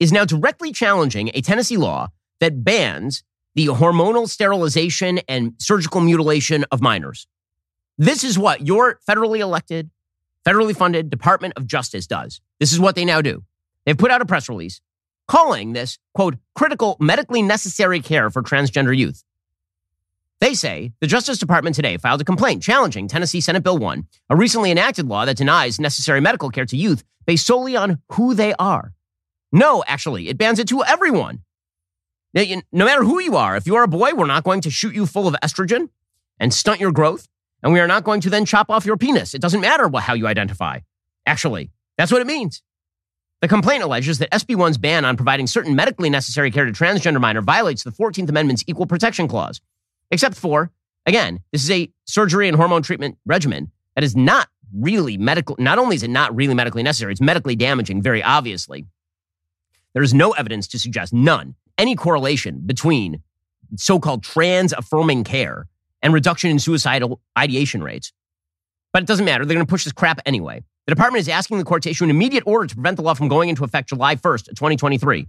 is now directly challenging a Tennessee law that bans the hormonal sterilization and surgical mutilation of minors. This is what your federally elected, federally funded Department of Justice does. This is what they now do. They've put out a press release calling this, quote, critical medically necessary care for transgender youth. They say the Justice Department today filed a complaint challenging Tennessee Senate Bill 1, a recently enacted law that denies necessary medical care to youth based solely on who they are. No, actually, it bans it to everyone. No matter who you are, if you are a boy, we're not going to shoot you full of estrogen and stunt your growth. And we are not going to then chop off your penis. It doesn't matter how you identify. Actually, that's what it means. The complaint alleges that SB1's ban on providing certain medically necessary care to transgender minor violates the 14th Amendment's Equal Protection Clause, except for, again, this is a surgery and hormone treatment regimen that is not really medical. Not only is it not really medically necessary, it's medically damaging, very obviously. There is no evidence to suggest none, any correlation between so called trans affirming care and reduction in suicidal ideation rates. But it doesn't matter. They're going to push this crap anyway. The department is asking the court to issue an immediate order to prevent the law from going into effect July 1st, 2023.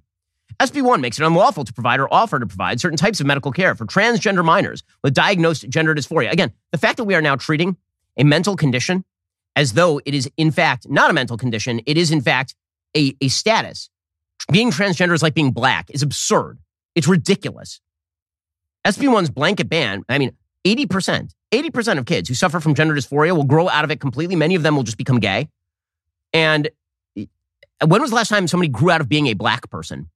SB1 makes it unlawful to provide or offer to provide certain types of medical care for transgender minors with diagnosed gender dysphoria. Again, the fact that we are now treating a mental condition as though it is, in fact, not a mental condition, it is, in fact, a, a status. Being transgender is like being black, is absurd. It's ridiculous. SB1's blanket ban, I mean, 80%, 80% of kids who suffer from gender dysphoria will grow out of it completely. Many of them will just become gay. And eh, when was the last time somebody grew out of being a black person?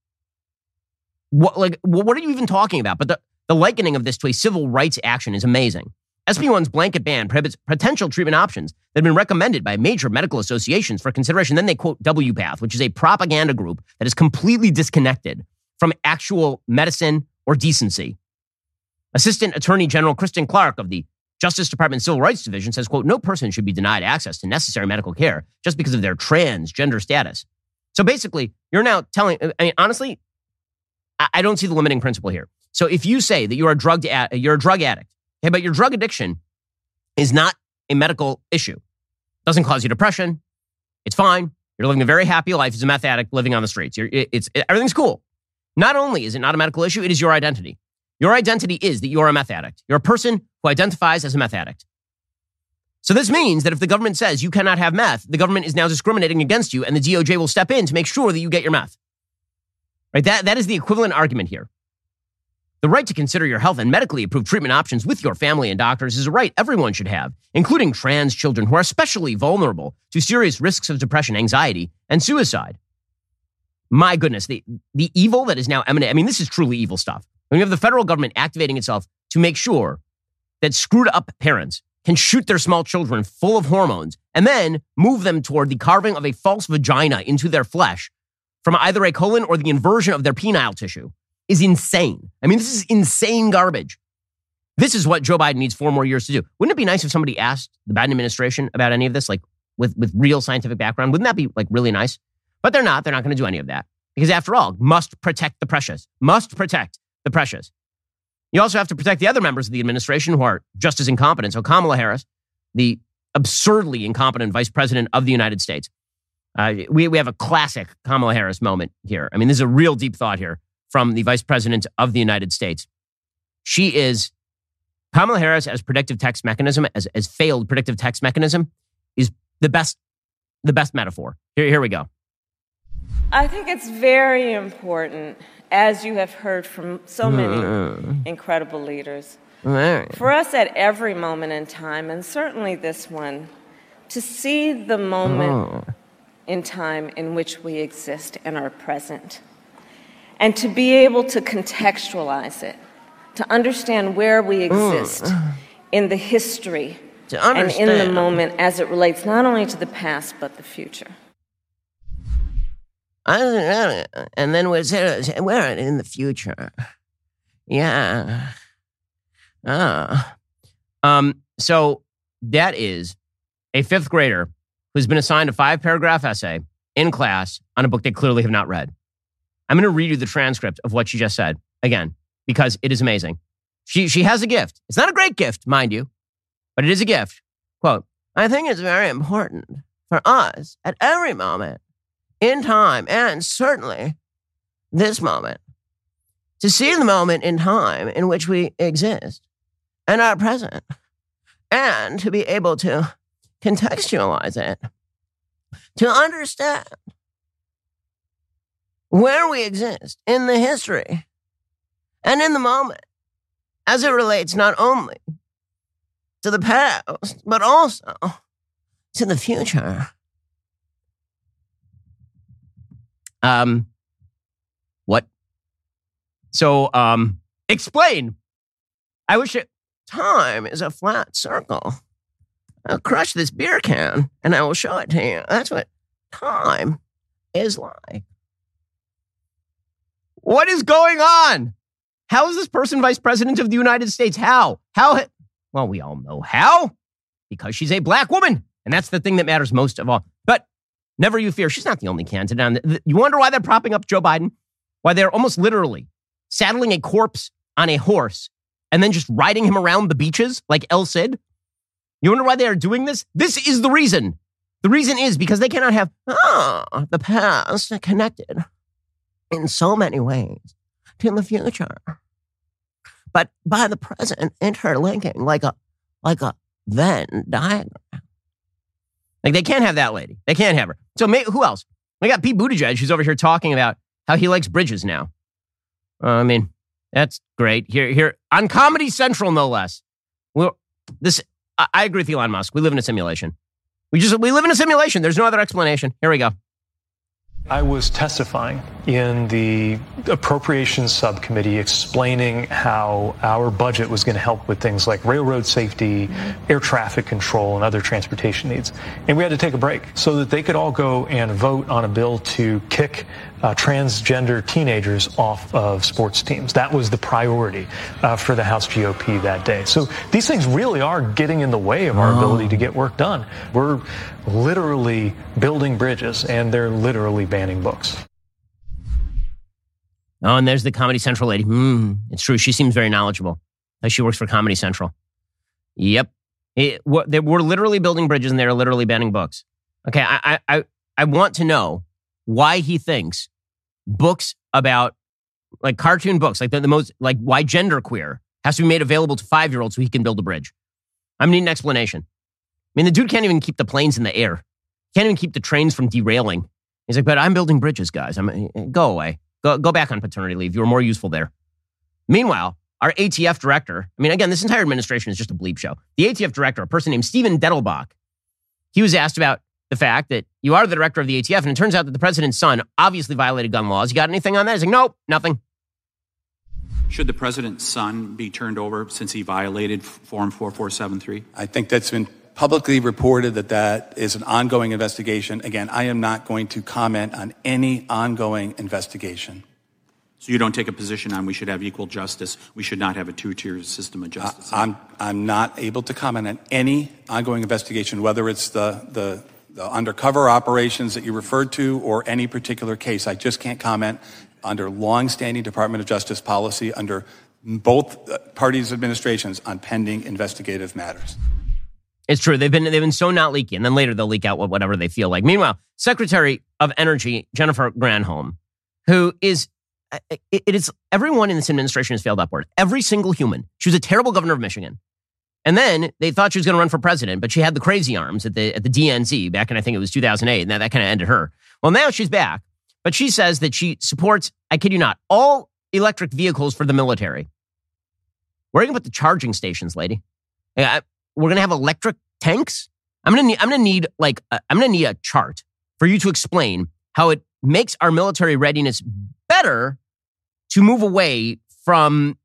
What, like, what are you even talking about? But the, the likening of this to a civil rights action is amazing. SB1's blanket ban prohibits potential treatment options that have been recommended by major medical associations for consideration. Then they quote WPATH, which is a propaganda group that is completely disconnected from actual medicine or decency. Assistant Attorney General Kristen Clarke of the Justice Department Civil Rights Division says, quote, no person should be denied access to necessary medical care just because of their transgender status. So basically, you're now telling, I mean, honestly, I don't see the limiting principle here. So if you say that you're a drug, you're a drug addict, okay, but your drug addiction is not a medical issue, doesn't cause you depression, it's fine. You're living a very happy life as a meth addict living on the streets. You're, it's, everything's cool. Not only is it not a medical issue, it is your identity. Your identity is that you're a meth addict. You're a person who identifies as a meth addict. So this means that if the government says you cannot have meth, the government is now discriminating against you and the DOJ will step in to make sure that you get your meth. Right? That, that is the equivalent argument here. The right to consider your health and medically approved treatment options with your family and doctors is a right everyone should have, including trans children who are especially vulnerable to serious risks of depression, anxiety, and suicide. My goodness, the, the evil that is now eminent. I mean, this is truly evil stuff. When you have the federal government activating itself to make sure that screwed up parents can shoot their small children full of hormones and then move them toward the carving of a false vagina into their flesh from either a colon or the inversion of their penile tissue is insane. I mean, this is insane garbage. This is what Joe Biden needs four more years to do. Wouldn't it be nice if somebody asked the Biden administration about any of this, like with, with real scientific background? Wouldn't that be like really nice? But they're not. They're not going to do any of that because after all, must protect the precious, must protect the precious. You also have to protect the other members of the administration who are just as incompetent. So Kamala Harris, the absurdly incompetent vice president of the United States. Uh, we, we have a classic Kamala Harris moment here. I mean, this is a real deep thought here from the vice president of the United States. She is Kamala Harris as predictive text mechanism, as, as failed predictive text mechanism, is the best, the best metaphor. Here, here we go. I think it's very important as you have heard from so many incredible leaders. For us at every moment in time, and certainly this one, to see the moment oh. in time in which we exist and are present, and to be able to contextualize it, to understand where we exist mm. in the history and in the moment as it relates not only to the past but the future. And then we're, we're in the future. Yeah. Ah. Um, so that is a fifth grader who's been assigned a five paragraph essay in class on a book they clearly have not read. I'm going to read you the transcript of what she just said again because it is amazing. She, she has a gift. It's not a great gift, mind you, but it is a gift. Quote, I think it's very important for us at every moment in time, and certainly this moment, to see the moment in time in which we exist and are present, and to be able to contextualize it, to understand where we exist in the history and in the moment as it relates not only to the past, but also to the future. Um, What? So, um, explain. I wish it. Time is a flat circle. I'll crush this beer can and I will show it to you. That's what time is like. What is going on? How is this person vice president of the United States? How? How? Well, we all know how. Because she's a black woman. And that's the thing that matters most of all. But never you fear, she's not the only candidate. You wonder why they're propping up Joe Biden? Why they're almost literally saddling a corpse on a horse and then just riding him around the beaches like El Cid? You wonder why they are doing this? This is the reason. The reason is because they cannot have ah, the past connected in so many ways to the future. But by the present interlinking like a like a Venn diagram. Like they can't have that lady. They can't have her. So may, who else? We got Pete Buttigieg who's over here talking about how he likes bridges now. Uh, I mean, that's great. Here, here on Comedy Central, no less. Well, this I, I agree with Elon Musk. We live in a simulation. We just we live in a simulation. There's no other explanation. Here we go. I was testifying in the appropriations subcommittee explaining how our budget was going to help with things like railroad safety, mm-hmm. air traffic control, and other transportation needs. And we had to take a break so that they could all go and vote on a bill to kick uh, transgender teenagers off of sports teams. That was the priority uh, for the House GOP that day. So these things really are getting in the way of our oh. ability to get work done. We're literally building bridges and they're literally banning books. Oh, and there's the Comedy Central lady. Mm, it's true. She seems very knowledgeable. She works for Comedy Central. Yep. It, we're, we're literally building bridges and they're literally banning books. Okay. I, I, I want to know why he thinks books about like cartoon books, like the, the most, like why genderqueer has to be made available to five year olds so he can build a bridge. I'm need an explanation. I mean, the dude can't even keep the planes in the air. Can't even keep the trains from derailing. He's like, but I'm building bridges, guys. I'm eh, go away. Go go back on paternity leave. You were more useful there. Meanwhile, our ATF director, I mean, again, this entire administration is just a bleep show. The ATF director, a person named Steven Dettelbach, he was asked about the fact that you are the director of the ATF, and it turns out that the president's son obviously violated gun laws. You got anything on that? He's like, nope, nothing. Should the president's son be turned over since he violated Form 4473? I think that's been publicly reported that that is an ongoing investigation. Again, I am not going to comment on any ongoing investigation. So you don't take a position on we should have equal justice, we should not have a two-tier system of justice? I'm, I'm not able to comment on any ongoing investigation, whether it's the, the the undercover operations that you referred to or any particular case. I just can't comment under longstanding Department of Justice policy under both uh, parties' administrations on pending investigative matters. It's true. They've been they've been so not leaky, and then later they'll leak out whatever they feel like. Meanwhile, Secretary of Energy Jennifer Granholm, who is uh, it, is everyone in this administration has failed upward. Every single human. She was a terrible governor of Michigan. And then they thought she was going to run for president, but she had the crazy arms at the at the DNC back in I think it was 2008, and that, kind of ended her. Well, now she's back, but she says that she supports, I kid you not, all electric vehicles for the military. Where are you going to put the charging stations, lady? we're going to have electric tanks. I'm going to need I'm going to need like i am going to need a chart for you to explain how it makes our military readiness better to move away from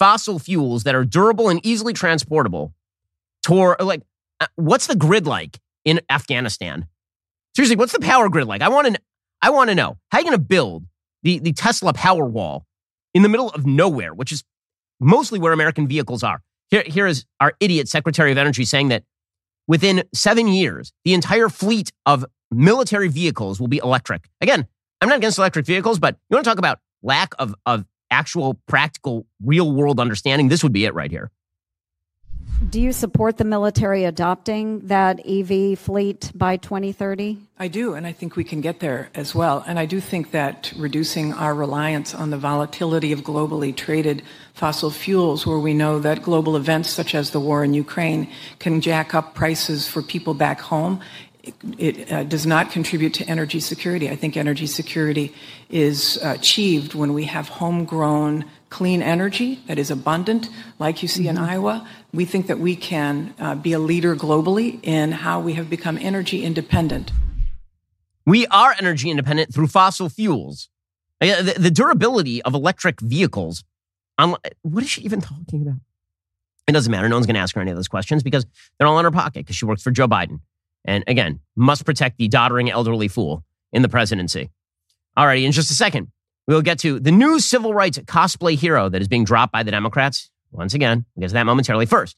fossil fuels that are durable and easily transportable toward like uh, what's the grid like in Afghanistan? Seriously, what's the power grid like? I want to I want to know. How are you going to build the, the Tesla power wall in the middle of nowhere, which is mostly where American vehicles are? Here, here is our idiot Secretary of Energy saying that within seven years, the entire fleet of military vehicles will be electric. Again, I'm not against electric vehicles, but you want to talk about lack of, of actual practical real world understanding, this would be it right here. Do you support the military adopting that EV fleet by 2030? I do, and I think we can get there as well. And I do think that reducing our reliance on the volatility of globally traded fossil fuels, where we know that global events such as the war in Ukraine can jack up prices for people back home, it uh, does not contribute to energy security. I think energy security is uh, achieved when we have homegrown clean energy that is abundant, like you see mm-hmm. in Iowa. We think that we can uh, be a leader globally in how we have become energy independent. We are energy independent through fossil fuels. The, the durability of electric vehicles. Um, what is she even talking about? It doesn't matter. No one's going to ask her any of those questions because they're all in her pocket because she works for Joe Biden. And again, must protect the doddering elderly fool in the presidency. All righty, in just a second, we'll get to the new civil rights cosplay hero that is being dropped by the Democrats. Once again, we'll get to that momentarily. First,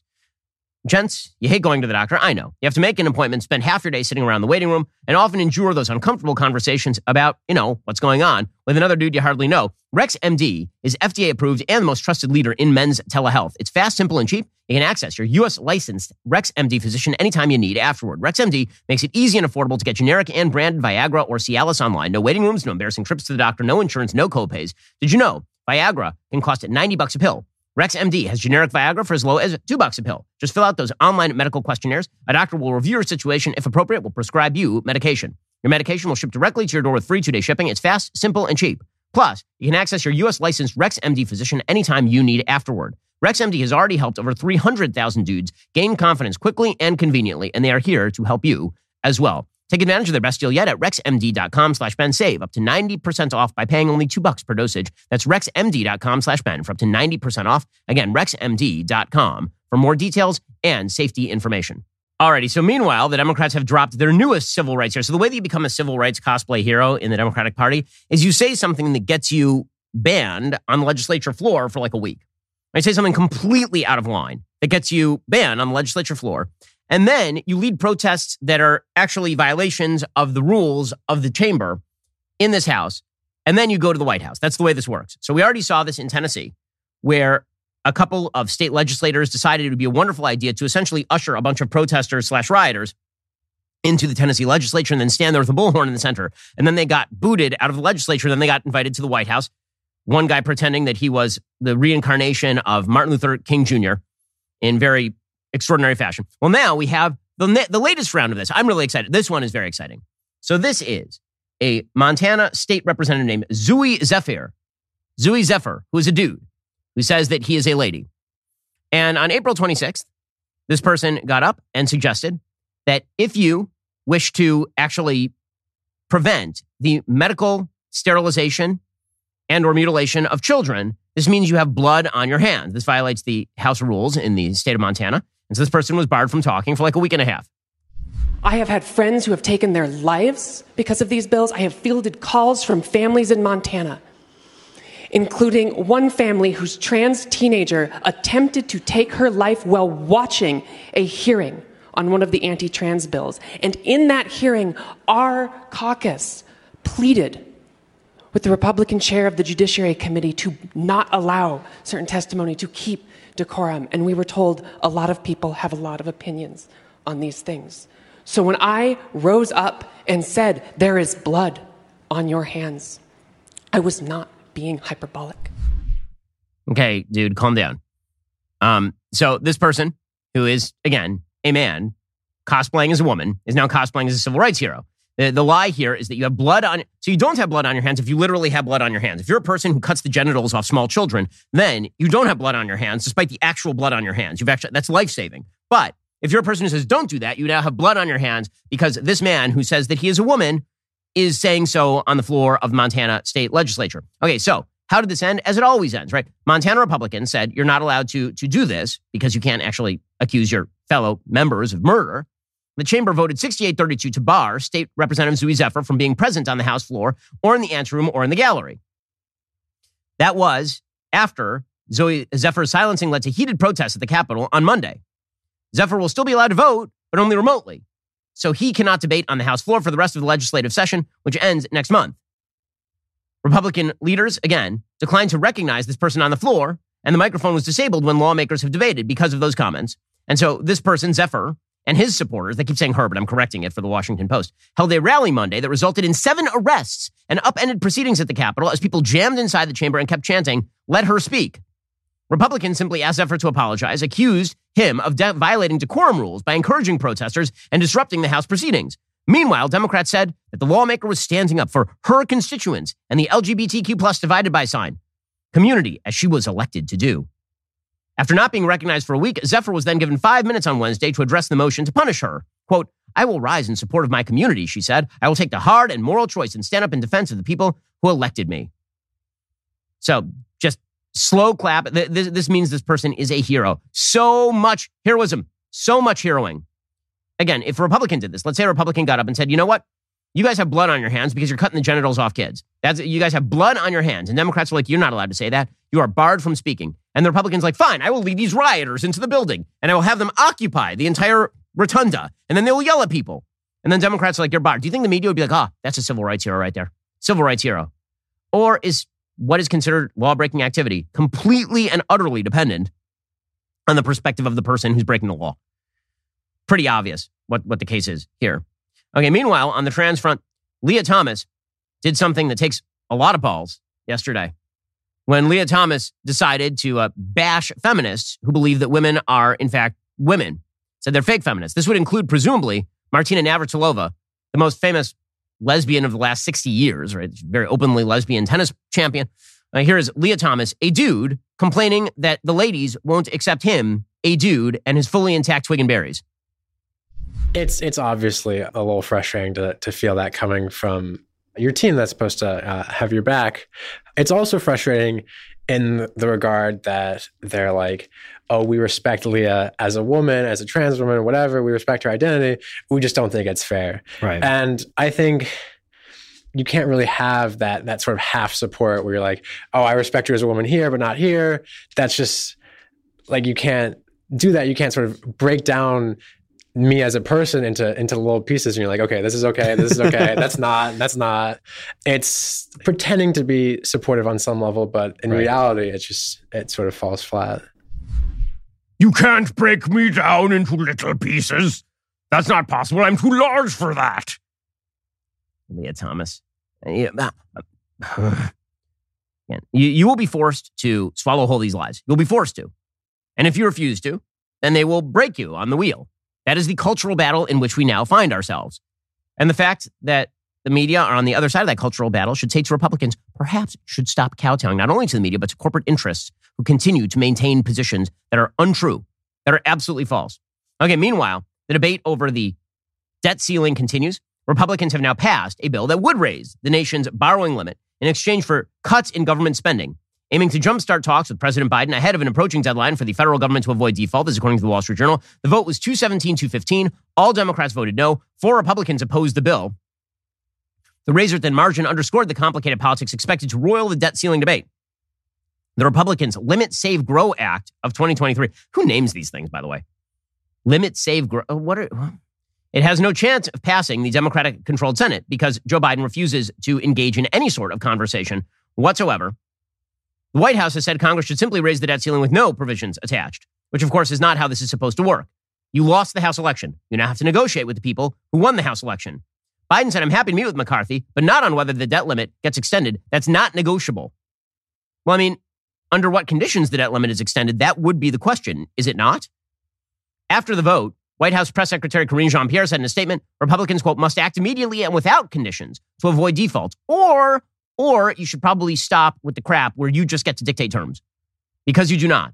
Gents, you hate going to the doctor. I know. You have to make an appointment, spend half your day sitting around the waiting room, and often endure those uncomfortable conversations about, you know, what's going on with another dude you hardly know. Rex MD is FDA approved and the most trusted leader in men's telehealth. It's fast, simple, and cheap. You can access your U.S. licensed Rex MD physician anytime you need afterward. Rex MD makes it easy and affordable to get generic and branded Viagra or Cialis online. No waiting rooms, no embarrassing trips to the doctor, no insurance, no copays. Did you know Viagra can cost 90 bucks a pill? RexMD has generic Viagra for as low as two bucks a pill. Just fill out those online medical questionnaires. A doctor will review your situation. If appropriate, will prescribe you medication. Your medication will ship directly to your door with free two-day shipping. It's fast, simple, and cheap. Plus, you can access your U.S. licensed RexMD physician anytime you need afterward. RexMD has already helped over 300,000 dudes gain confidence quickly and conveniently, and they are here to help you as well. Take advantage of their best deal yet at rexmd.com slash Ben. Save up to 90% off by paying only two bucks per dosage. That's rexmd.com slash Ben for up to 90% off. Again, rexmd.com for more details and safety information. Alrighty, so meanwhile, the Democrats have dropped their newest civil rights here. So the way that you become a civil rights cosplay hero in the Democratic Party is you say something that gets you banned on the legislature floor for like a week. I say something completely out of line that gets you banned on the legislature floor. And then you lead protests that are actually violations of the rules of the chamber in this House. And then you go to the White House. That's the way this works. So we already saw this in Tennessee, where a couple of state legislators decided it would be a wonderful idea to essentially usher a bunch of protesters slash rioters into the Tennessee legislature and then stand there with a bullhorn in the center. And then they got booted out of the legislature. Then they got invited to the White House. One guy pretending that he was the reincarnation of Martin Luther King Jr. in very extraordinary fashion. Well, now we have the, the latest round of this. I'm really excited. This one is very exciting. So this is a Montana state representative named Zooey Zephyr. Zooey Zephyr, who is a dude who says that he is a lady. And on April 26th, this person got up and suggested that if you wish to actually prevent the medical sterilization and or mutilation of children, this means you have blood on your hands. This violates the House rules in the state of Montana. And so this person was barred from talking for like a week and a half. I have had friends who have taken their lives because of these bills. I have fielded calls from families in Montana, including one family whose trans teenager attempted to take her life while watching a hearing on one of the anti trans bills. And in that hearing, our caucus pleaded with the Republican chair of the Judiciary Committee to not allow certain testimony, to keep decorum. And we were told a lot of people have a lot of opinions on these things. So when I rose up and said, There is blood on your hands, I was not being hyperbolic. Okay, dude, calm down. Um, so this person, who is, again, a man, cosplaying as a woman, is now cosplaying as a civil rights hero. The, the, lie here is that you have blood on, so you don't have blood on your hands if you literally have blood on your hands. If you're a person who cuts the genitals off small children, then you don't have blood on your hands, despite the actual blood on your hands. You've actually, that's life saving. But if you're a person who says don't do that, you now have blood on your hands because this man who says that he is a woman is saying so on the floor of Montana state legislature. Okay, so how did this end? As it always ends, right? Montana Republicans said you're not allowed to, to do this because you can't actually accuse your fellow members of murder. The chamber voted 68-32 to bar State Representative Zooey Zephyr from being present on the House floor or in the anteroom or in the gallery. That was after Zooey Zephyr's silencing led to heated protests at the Capitol on Monday. Zephyr will still be allowed to vote, but only remotely. So he cannot debate on the House floor for the rest of the legislative session, which ends next month. Republican leaders, again, declined to recognize this person on the floor, and the microphone was disabled when lawmakers have debated because of those comments. And so this person, Zephyr, and his supporters, they keep saying her, but I'm correcting it for the Washington Post, held a rally Monday that resulted in seven arrests and upended proceedings at the Capitol as people jammed inside the chamber and kept chanting, let her speak. Republicans simply asked Zephyr to apologize, accused him of de- violating decorum rules by encouraging protesters and disrupting the House proceedings. Meanwhile, Democrats said that the lawmaker was standing up for her constituents and the LGBTQ plus divided by sign community, as she was elected to do. After not being recognized for a week, Zephyr was then given five minutes on Wednesday to address the motion to punish her. Quote, I will rise in support of my community, she said. I will take the hard and moral choice and stand up in defense of the people who elected me. So just slow clap. This, this means this person is a hero. So much heroism, so much heroing. Again, if a Republican did this, let's say a Republican got up and said, you know what? You guys have blood on your hands because you're cutting the genitals off kids. That's you guys have blood on your hands. And Democrats are like, you're not allowed to say that. You are barred from speaking. And the Republicans like, fine, I will lead these rioters into the building and I will have them occupy the entire rotunda. And then they will yell at people. And then Democrats are like, you're barred. Do you think the media would be like, ah, oh, that's a civil rights hero right there? Civil rights hero. Or is what is considered law breaking activity completely and utterly dependent on the perspective of the person who's breaking the law? Pretty obvious what, what the case is here. Okay, meanwhile, on the trans front, Lia Thomas did something that takes a lot of balls yesterday when Lia Thomas decided to uh, bash feminists who believe that women are, in fact, women. Said they're fake feminists. This would include, presumably, Martina Navratilova, the most famous lesbian of the last 60 years, right? Very openly lesbian tennis champion. Uh, here is Lia Thomas, a dude, complaining that the ladies won't accept him, a dude, and his fully intact twig and berries. It's it's obviously a little frustrating to to feel that coming from your team that's supposed to uh, have your back. It's also frustrating in the regard that they're like, oh, we respect Lia as a woman, as a trans woman, whatever. We respect her identity. We just don't think it's fair. Right. And I think you can't really have that that sort of half support where you're like, oh, I respect her as a woman here, but not here. That's just like you can't do that. You can't sort of break down me as a person into into little pieces and you're like okay this is okay this is okay. That's not that's not. It's pretending to be supportive on some level but in right. reality it's just it sort of falls flat. You can't break me down into little pieces. That's not possible. I'm too large for that. Lia thomas. Uh, uh, you, you will be forced to swallow whole these lies. You'll be forced to. And if you refuse to then they will break you on the wheel that is the cultural battle in which we now find ourselves. And the fact that the media are on the other side of that cultural battle should say to Republicans, perhaps should stop kowtowing not only to the media, but to corporate interests who continue to maintain positions that are untrue, that are absolutely false. Okay, meanwhile, the debate over the debt ceiling continues. Republicans have now passed a bill that would raise the nation's borrowing limit in exchange for cuts in government spending aiming to jumpstart talks with President Biden ahead of an approaching deadline for the federal government to avoid default. This is according to the Wall Street Journal. The vote was 217 215. All Democrats voted no. Four Republicans opposed the bill. The razor thin margin underscored the complicated politics expected to roil the debt ceiling debate. The Republicans' Limit Save Grow Act of 2023. Who names these things, by the way? Limit Save Grow. Uh, what are. It has no chance of passing the Democratic controlled Senate because Joe Biden refuses to engage in any sort of conversation whatsoever the White House has said Congress should simply raise the debt ceiling with no provisions attached, which of course is not how this is supposed to work. You lost the House election. You now have to negotiate with the people who won the House election. Biden said, I'm happy to meet with McCarthy, but not on whether the debt limit gets extended. That's not negotiable. Well, I mean, under what conditions the debt limit is extended, that would be the question, is it not? After the vote, White House Press Secretary Karine Jean Pierre said in a statement Republicans, quote, must act immediately and without conditions to avoid default, or or you should probably stop with the crap where you just get to dictate terms because you do not.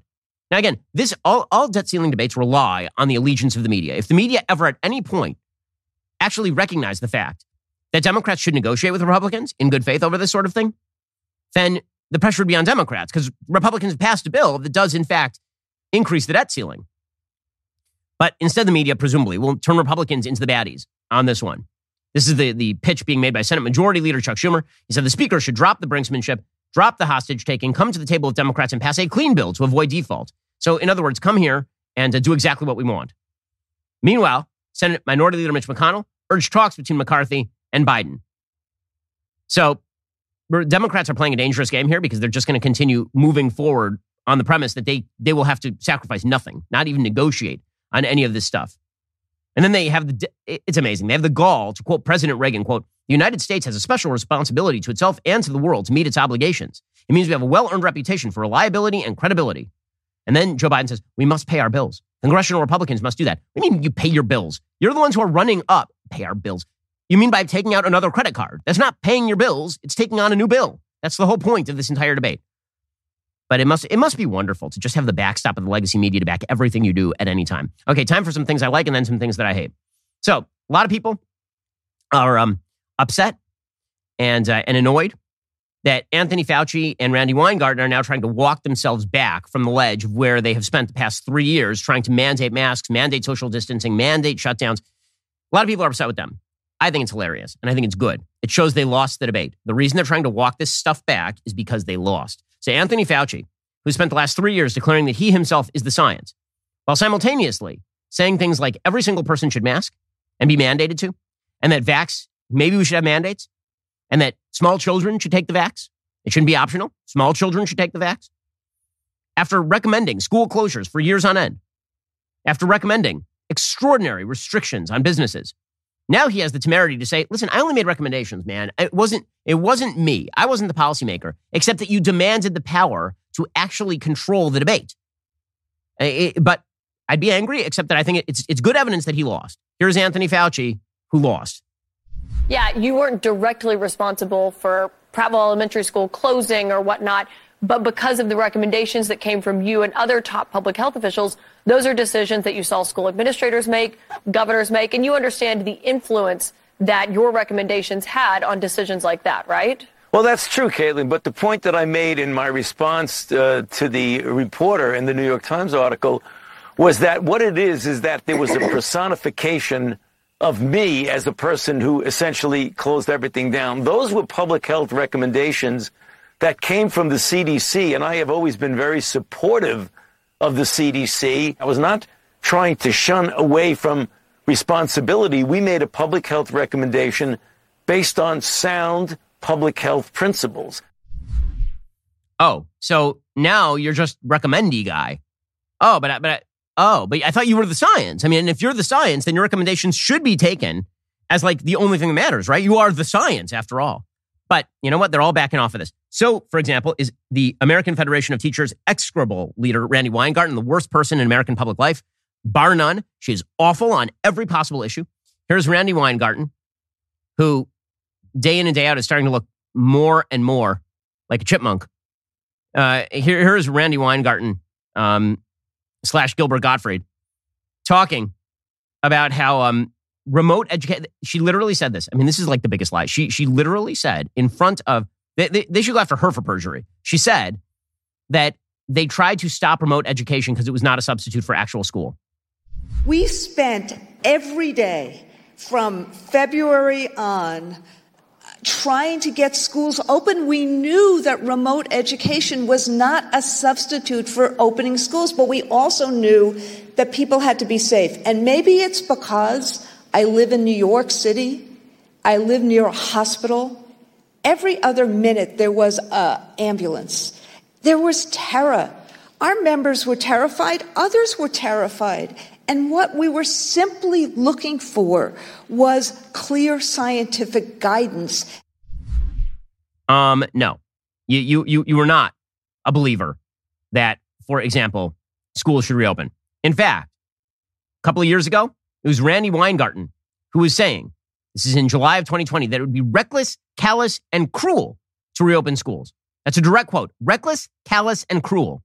Now, again, this all, all debt ceiling debates rely on the allegiance of the media. If the media ever at any point actually recognize the fact that Democrats should negotiate with Republicans in good faith over this sort of thing, then the pressure would be on Democrats because Republicans passed a bill that does, in fact, increase the debt ceiling. But instead, the media presumably will turn Republicans into the baddies on this one. This is the, the pitch being made by Senate Majority Leader Chuck Schumer. He said the Speaker should drop the brinksmanship, drop the hostage taking, come to the table with Democrats and pass a clean bill to avoid default. So, in other words, come here and uh, do exactly what we want. Meanwhile, Senate Minority Leader Mitch McConnell urged talks between McCarthy and Biden. So, Democrats are playing a dangerous game here because they're just going to continue moving forward on the premise that they, they will have to sacrifice nothing, not even negotiate on any of this stuff. And then they have the, it's amazing. They have the gall to quote President Reagan, quote, the United States has a special responsibility to itself and to the world to meet its obligations. It means we have a well earned reputation for reliability and credibility. And then Joe Biden says, we must pay our bills. Congressional Republicans must do that. What do you mean you pay your bills? You're the ones who are running up, pay our bills. You mean by taking out another credit card? That's not paying your bills, it's taking on a new bill. That's the whole point of this entire debate. But it must it must be wonderful to just have the backstop of the legacy media to back everything you do at any time. Okay, time for some things I like and then some things that I hate. So a lot of people are um, upset and uh, and annoyed that Anthony Fauci and Randi Weingarten are now trying to walk themselves back from the ledge where they have spent the past three years trying to mandate masks, mandate social distancing, mandate shutdowns. A lot of people are upset with them. I think it's hilarious and I think it's good. It shows they lost the debate. The reason they're trying to walk this stuff back is because they lost. So Anthony Fauci, who spent the last three years declaring that he himself is the science, while simultaneously saying things like every single person should mask and be mandated to, and that vax, maybe we should have mandates, and that small children should take the vax. It shouldn't be optional. Small children should take the vax. After recommending school closures for years on end, after recommending extraordinary restrictions on businesses, now he has the temerity to say, listen, I only made recommendations, man. It wasn't, it wasn't me. I wasn't the policymaker, except that you demanded the power to actually control the debate. It, but I'd be angry, except that I think it's, it's good evidence that he lost. Here's Anthony Fauci, who lost. Yeah, you weren't directly responsible for Prattville Elementary School closing or whatnot, but because of the recommendations that came from you and other top public health officials, those are decisions that you saw school administrators make, governors make, and you understand the influence that your recommendations had on decisions like that, right? Well, that's true, Caitlin. But the point that I made in my response uh, to the reporter in the New York Times article was that what it is is that there was a personification of me as a person who essentially closed everything down. Those were public health recommendations that came from the CDC, and I have always been very supportive of the CDC. I was not trying to shun away from responsibility. We made a public health recommendation based on sound public health principles. Oh, so now you're just recommendy guy. Oh, but but oh, but I thought you were the science. I mean, if you're the science, then your recommendations should be taken as like the only thing that matters, right? You are the science after all. But you know what? They're all backing off of this. So, for example, is the American Federation of Teachers execrable leader, Randi Weingarten, the worst person in American public life? Bar none. She is awful on every possible issue. Here's Randi Weingarten, who day in and day out is starting to look more and more like a chipmunk. Uh, here, here's Randi Weingarten um, slash Gilbert Gottfried talking about how um, remote education. She literally said this. I mean, this is like the biggest lie. She she literally said in front of they, they, they should go after her for perjury. She said that they tried to stop remote education because it was not a substitute for actual school. We spent every day from February on uh, trying to get schools open. We knew that remote education was not a substitute for opening schools, but we also knew that people had to be safe. And maybe it's because I live in New York City. I live near a hospital. Every other minute there was an ambulance. There was terror. Our members were terrified. Others were terrified. And what we were simply looking for was clear scientific guidance. Um, no, you, you, you, you were not a believer that, for example, schools should reopen. In fact, a couple of years ago, it was Randi Weingarten who was saying, this is in July of 2020, that it would be reckless, callous, and cruel to reopen schools. That's a direct quote reckless, callous, and cruel.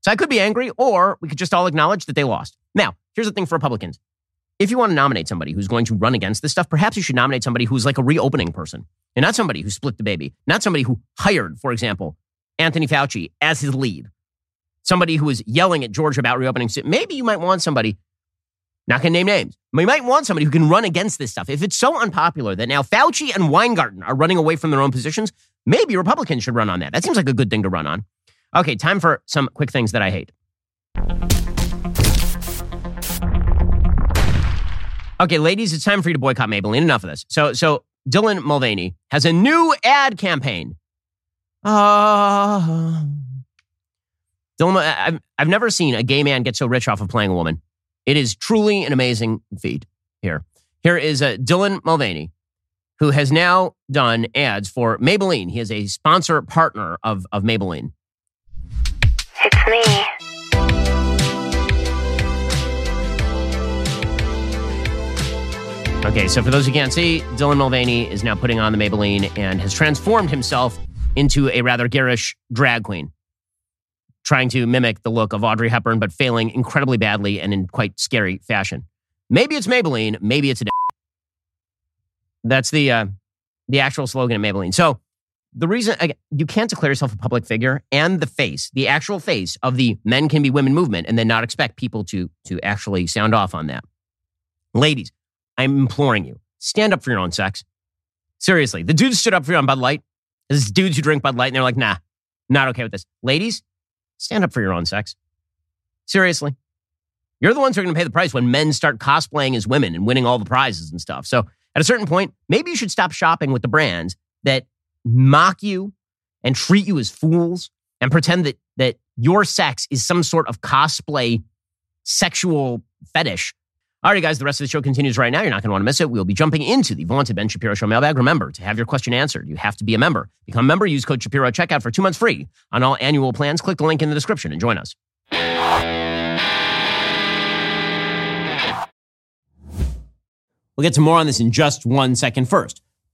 So I could be angry, or we could just all acknowledge that they lost. Now, here's the thing for Republicans. If you want to nominate somebody who's going to run against this stuff, perhaps you should nominate somebody who's like a reopening person and not somebody who split the baby, not somebody who hired, for example, Anthony Fauci as his lead, somebody who was yelling at George about reopening. So maybe you might want somebody not going to name names. We might want somebody who can run against this stuff. If it's so unpopular that now Fauci and Weingarten are running away from their own positions, maybe Republicans should run on that. That seems like a good thing to run on. Okay, time for some quick things that I hate. Okay, ladies, it's time for you to boycott Maybelline. Enough of this. So, so Dylan Mulvaney has a new ad campaign. Uh, Dylan, I've, I've never seen a gay man get so rich off of playing a woman. It is truly an amazing feat here. Here is uh, Dylan Mulvaney, who has now done ads for Maybelline. He is a sponsor partner of, of Maybelline. It's me. Okay, so for those who can't see, Dylan Mulvaney is now putting on the Maybelline and has transformed himself into a rather garish drag queen trying to mimic the look of Audrey Hepburn, but failing incredibly badly and in quite scary fashion. Maybe it's Maybelline, maybe it's a. That's the uh, the actual slogan of Maybelline. So the reason again, you can't declare yourself a public figure and the face, the actual face of the men can be women movement, and then not expect people to to actually sound off on that. Ladies, I'm imploring you, stand up for your own sex. Seriously, the dudes stood up for you on Bud Light. There's dudes who drink Bud Light and they're like, nah, not okay with this. Ladies, stand up for your own sex. Seriously. You're the ones who are going to pay the price when men start cosplaying as women and winning all the prizes and stuff. So at a certain point, maybe you should stop shopping with the brands that mock you and treat you as fools and pretend that that your sex is some sort of cosplay sexual fetish. All right, guys, the rest of the show continues right now. You're not going to want to miss it. We'll be jumping into the vaunted Ben Shapiro Show mailbag. Remember, to have your question answered, you have to be a member. Become a member, use code Shapiro at checkout for two months free on all annual plans. Click the link in the description and join us. We'll get to more on this in just one second first.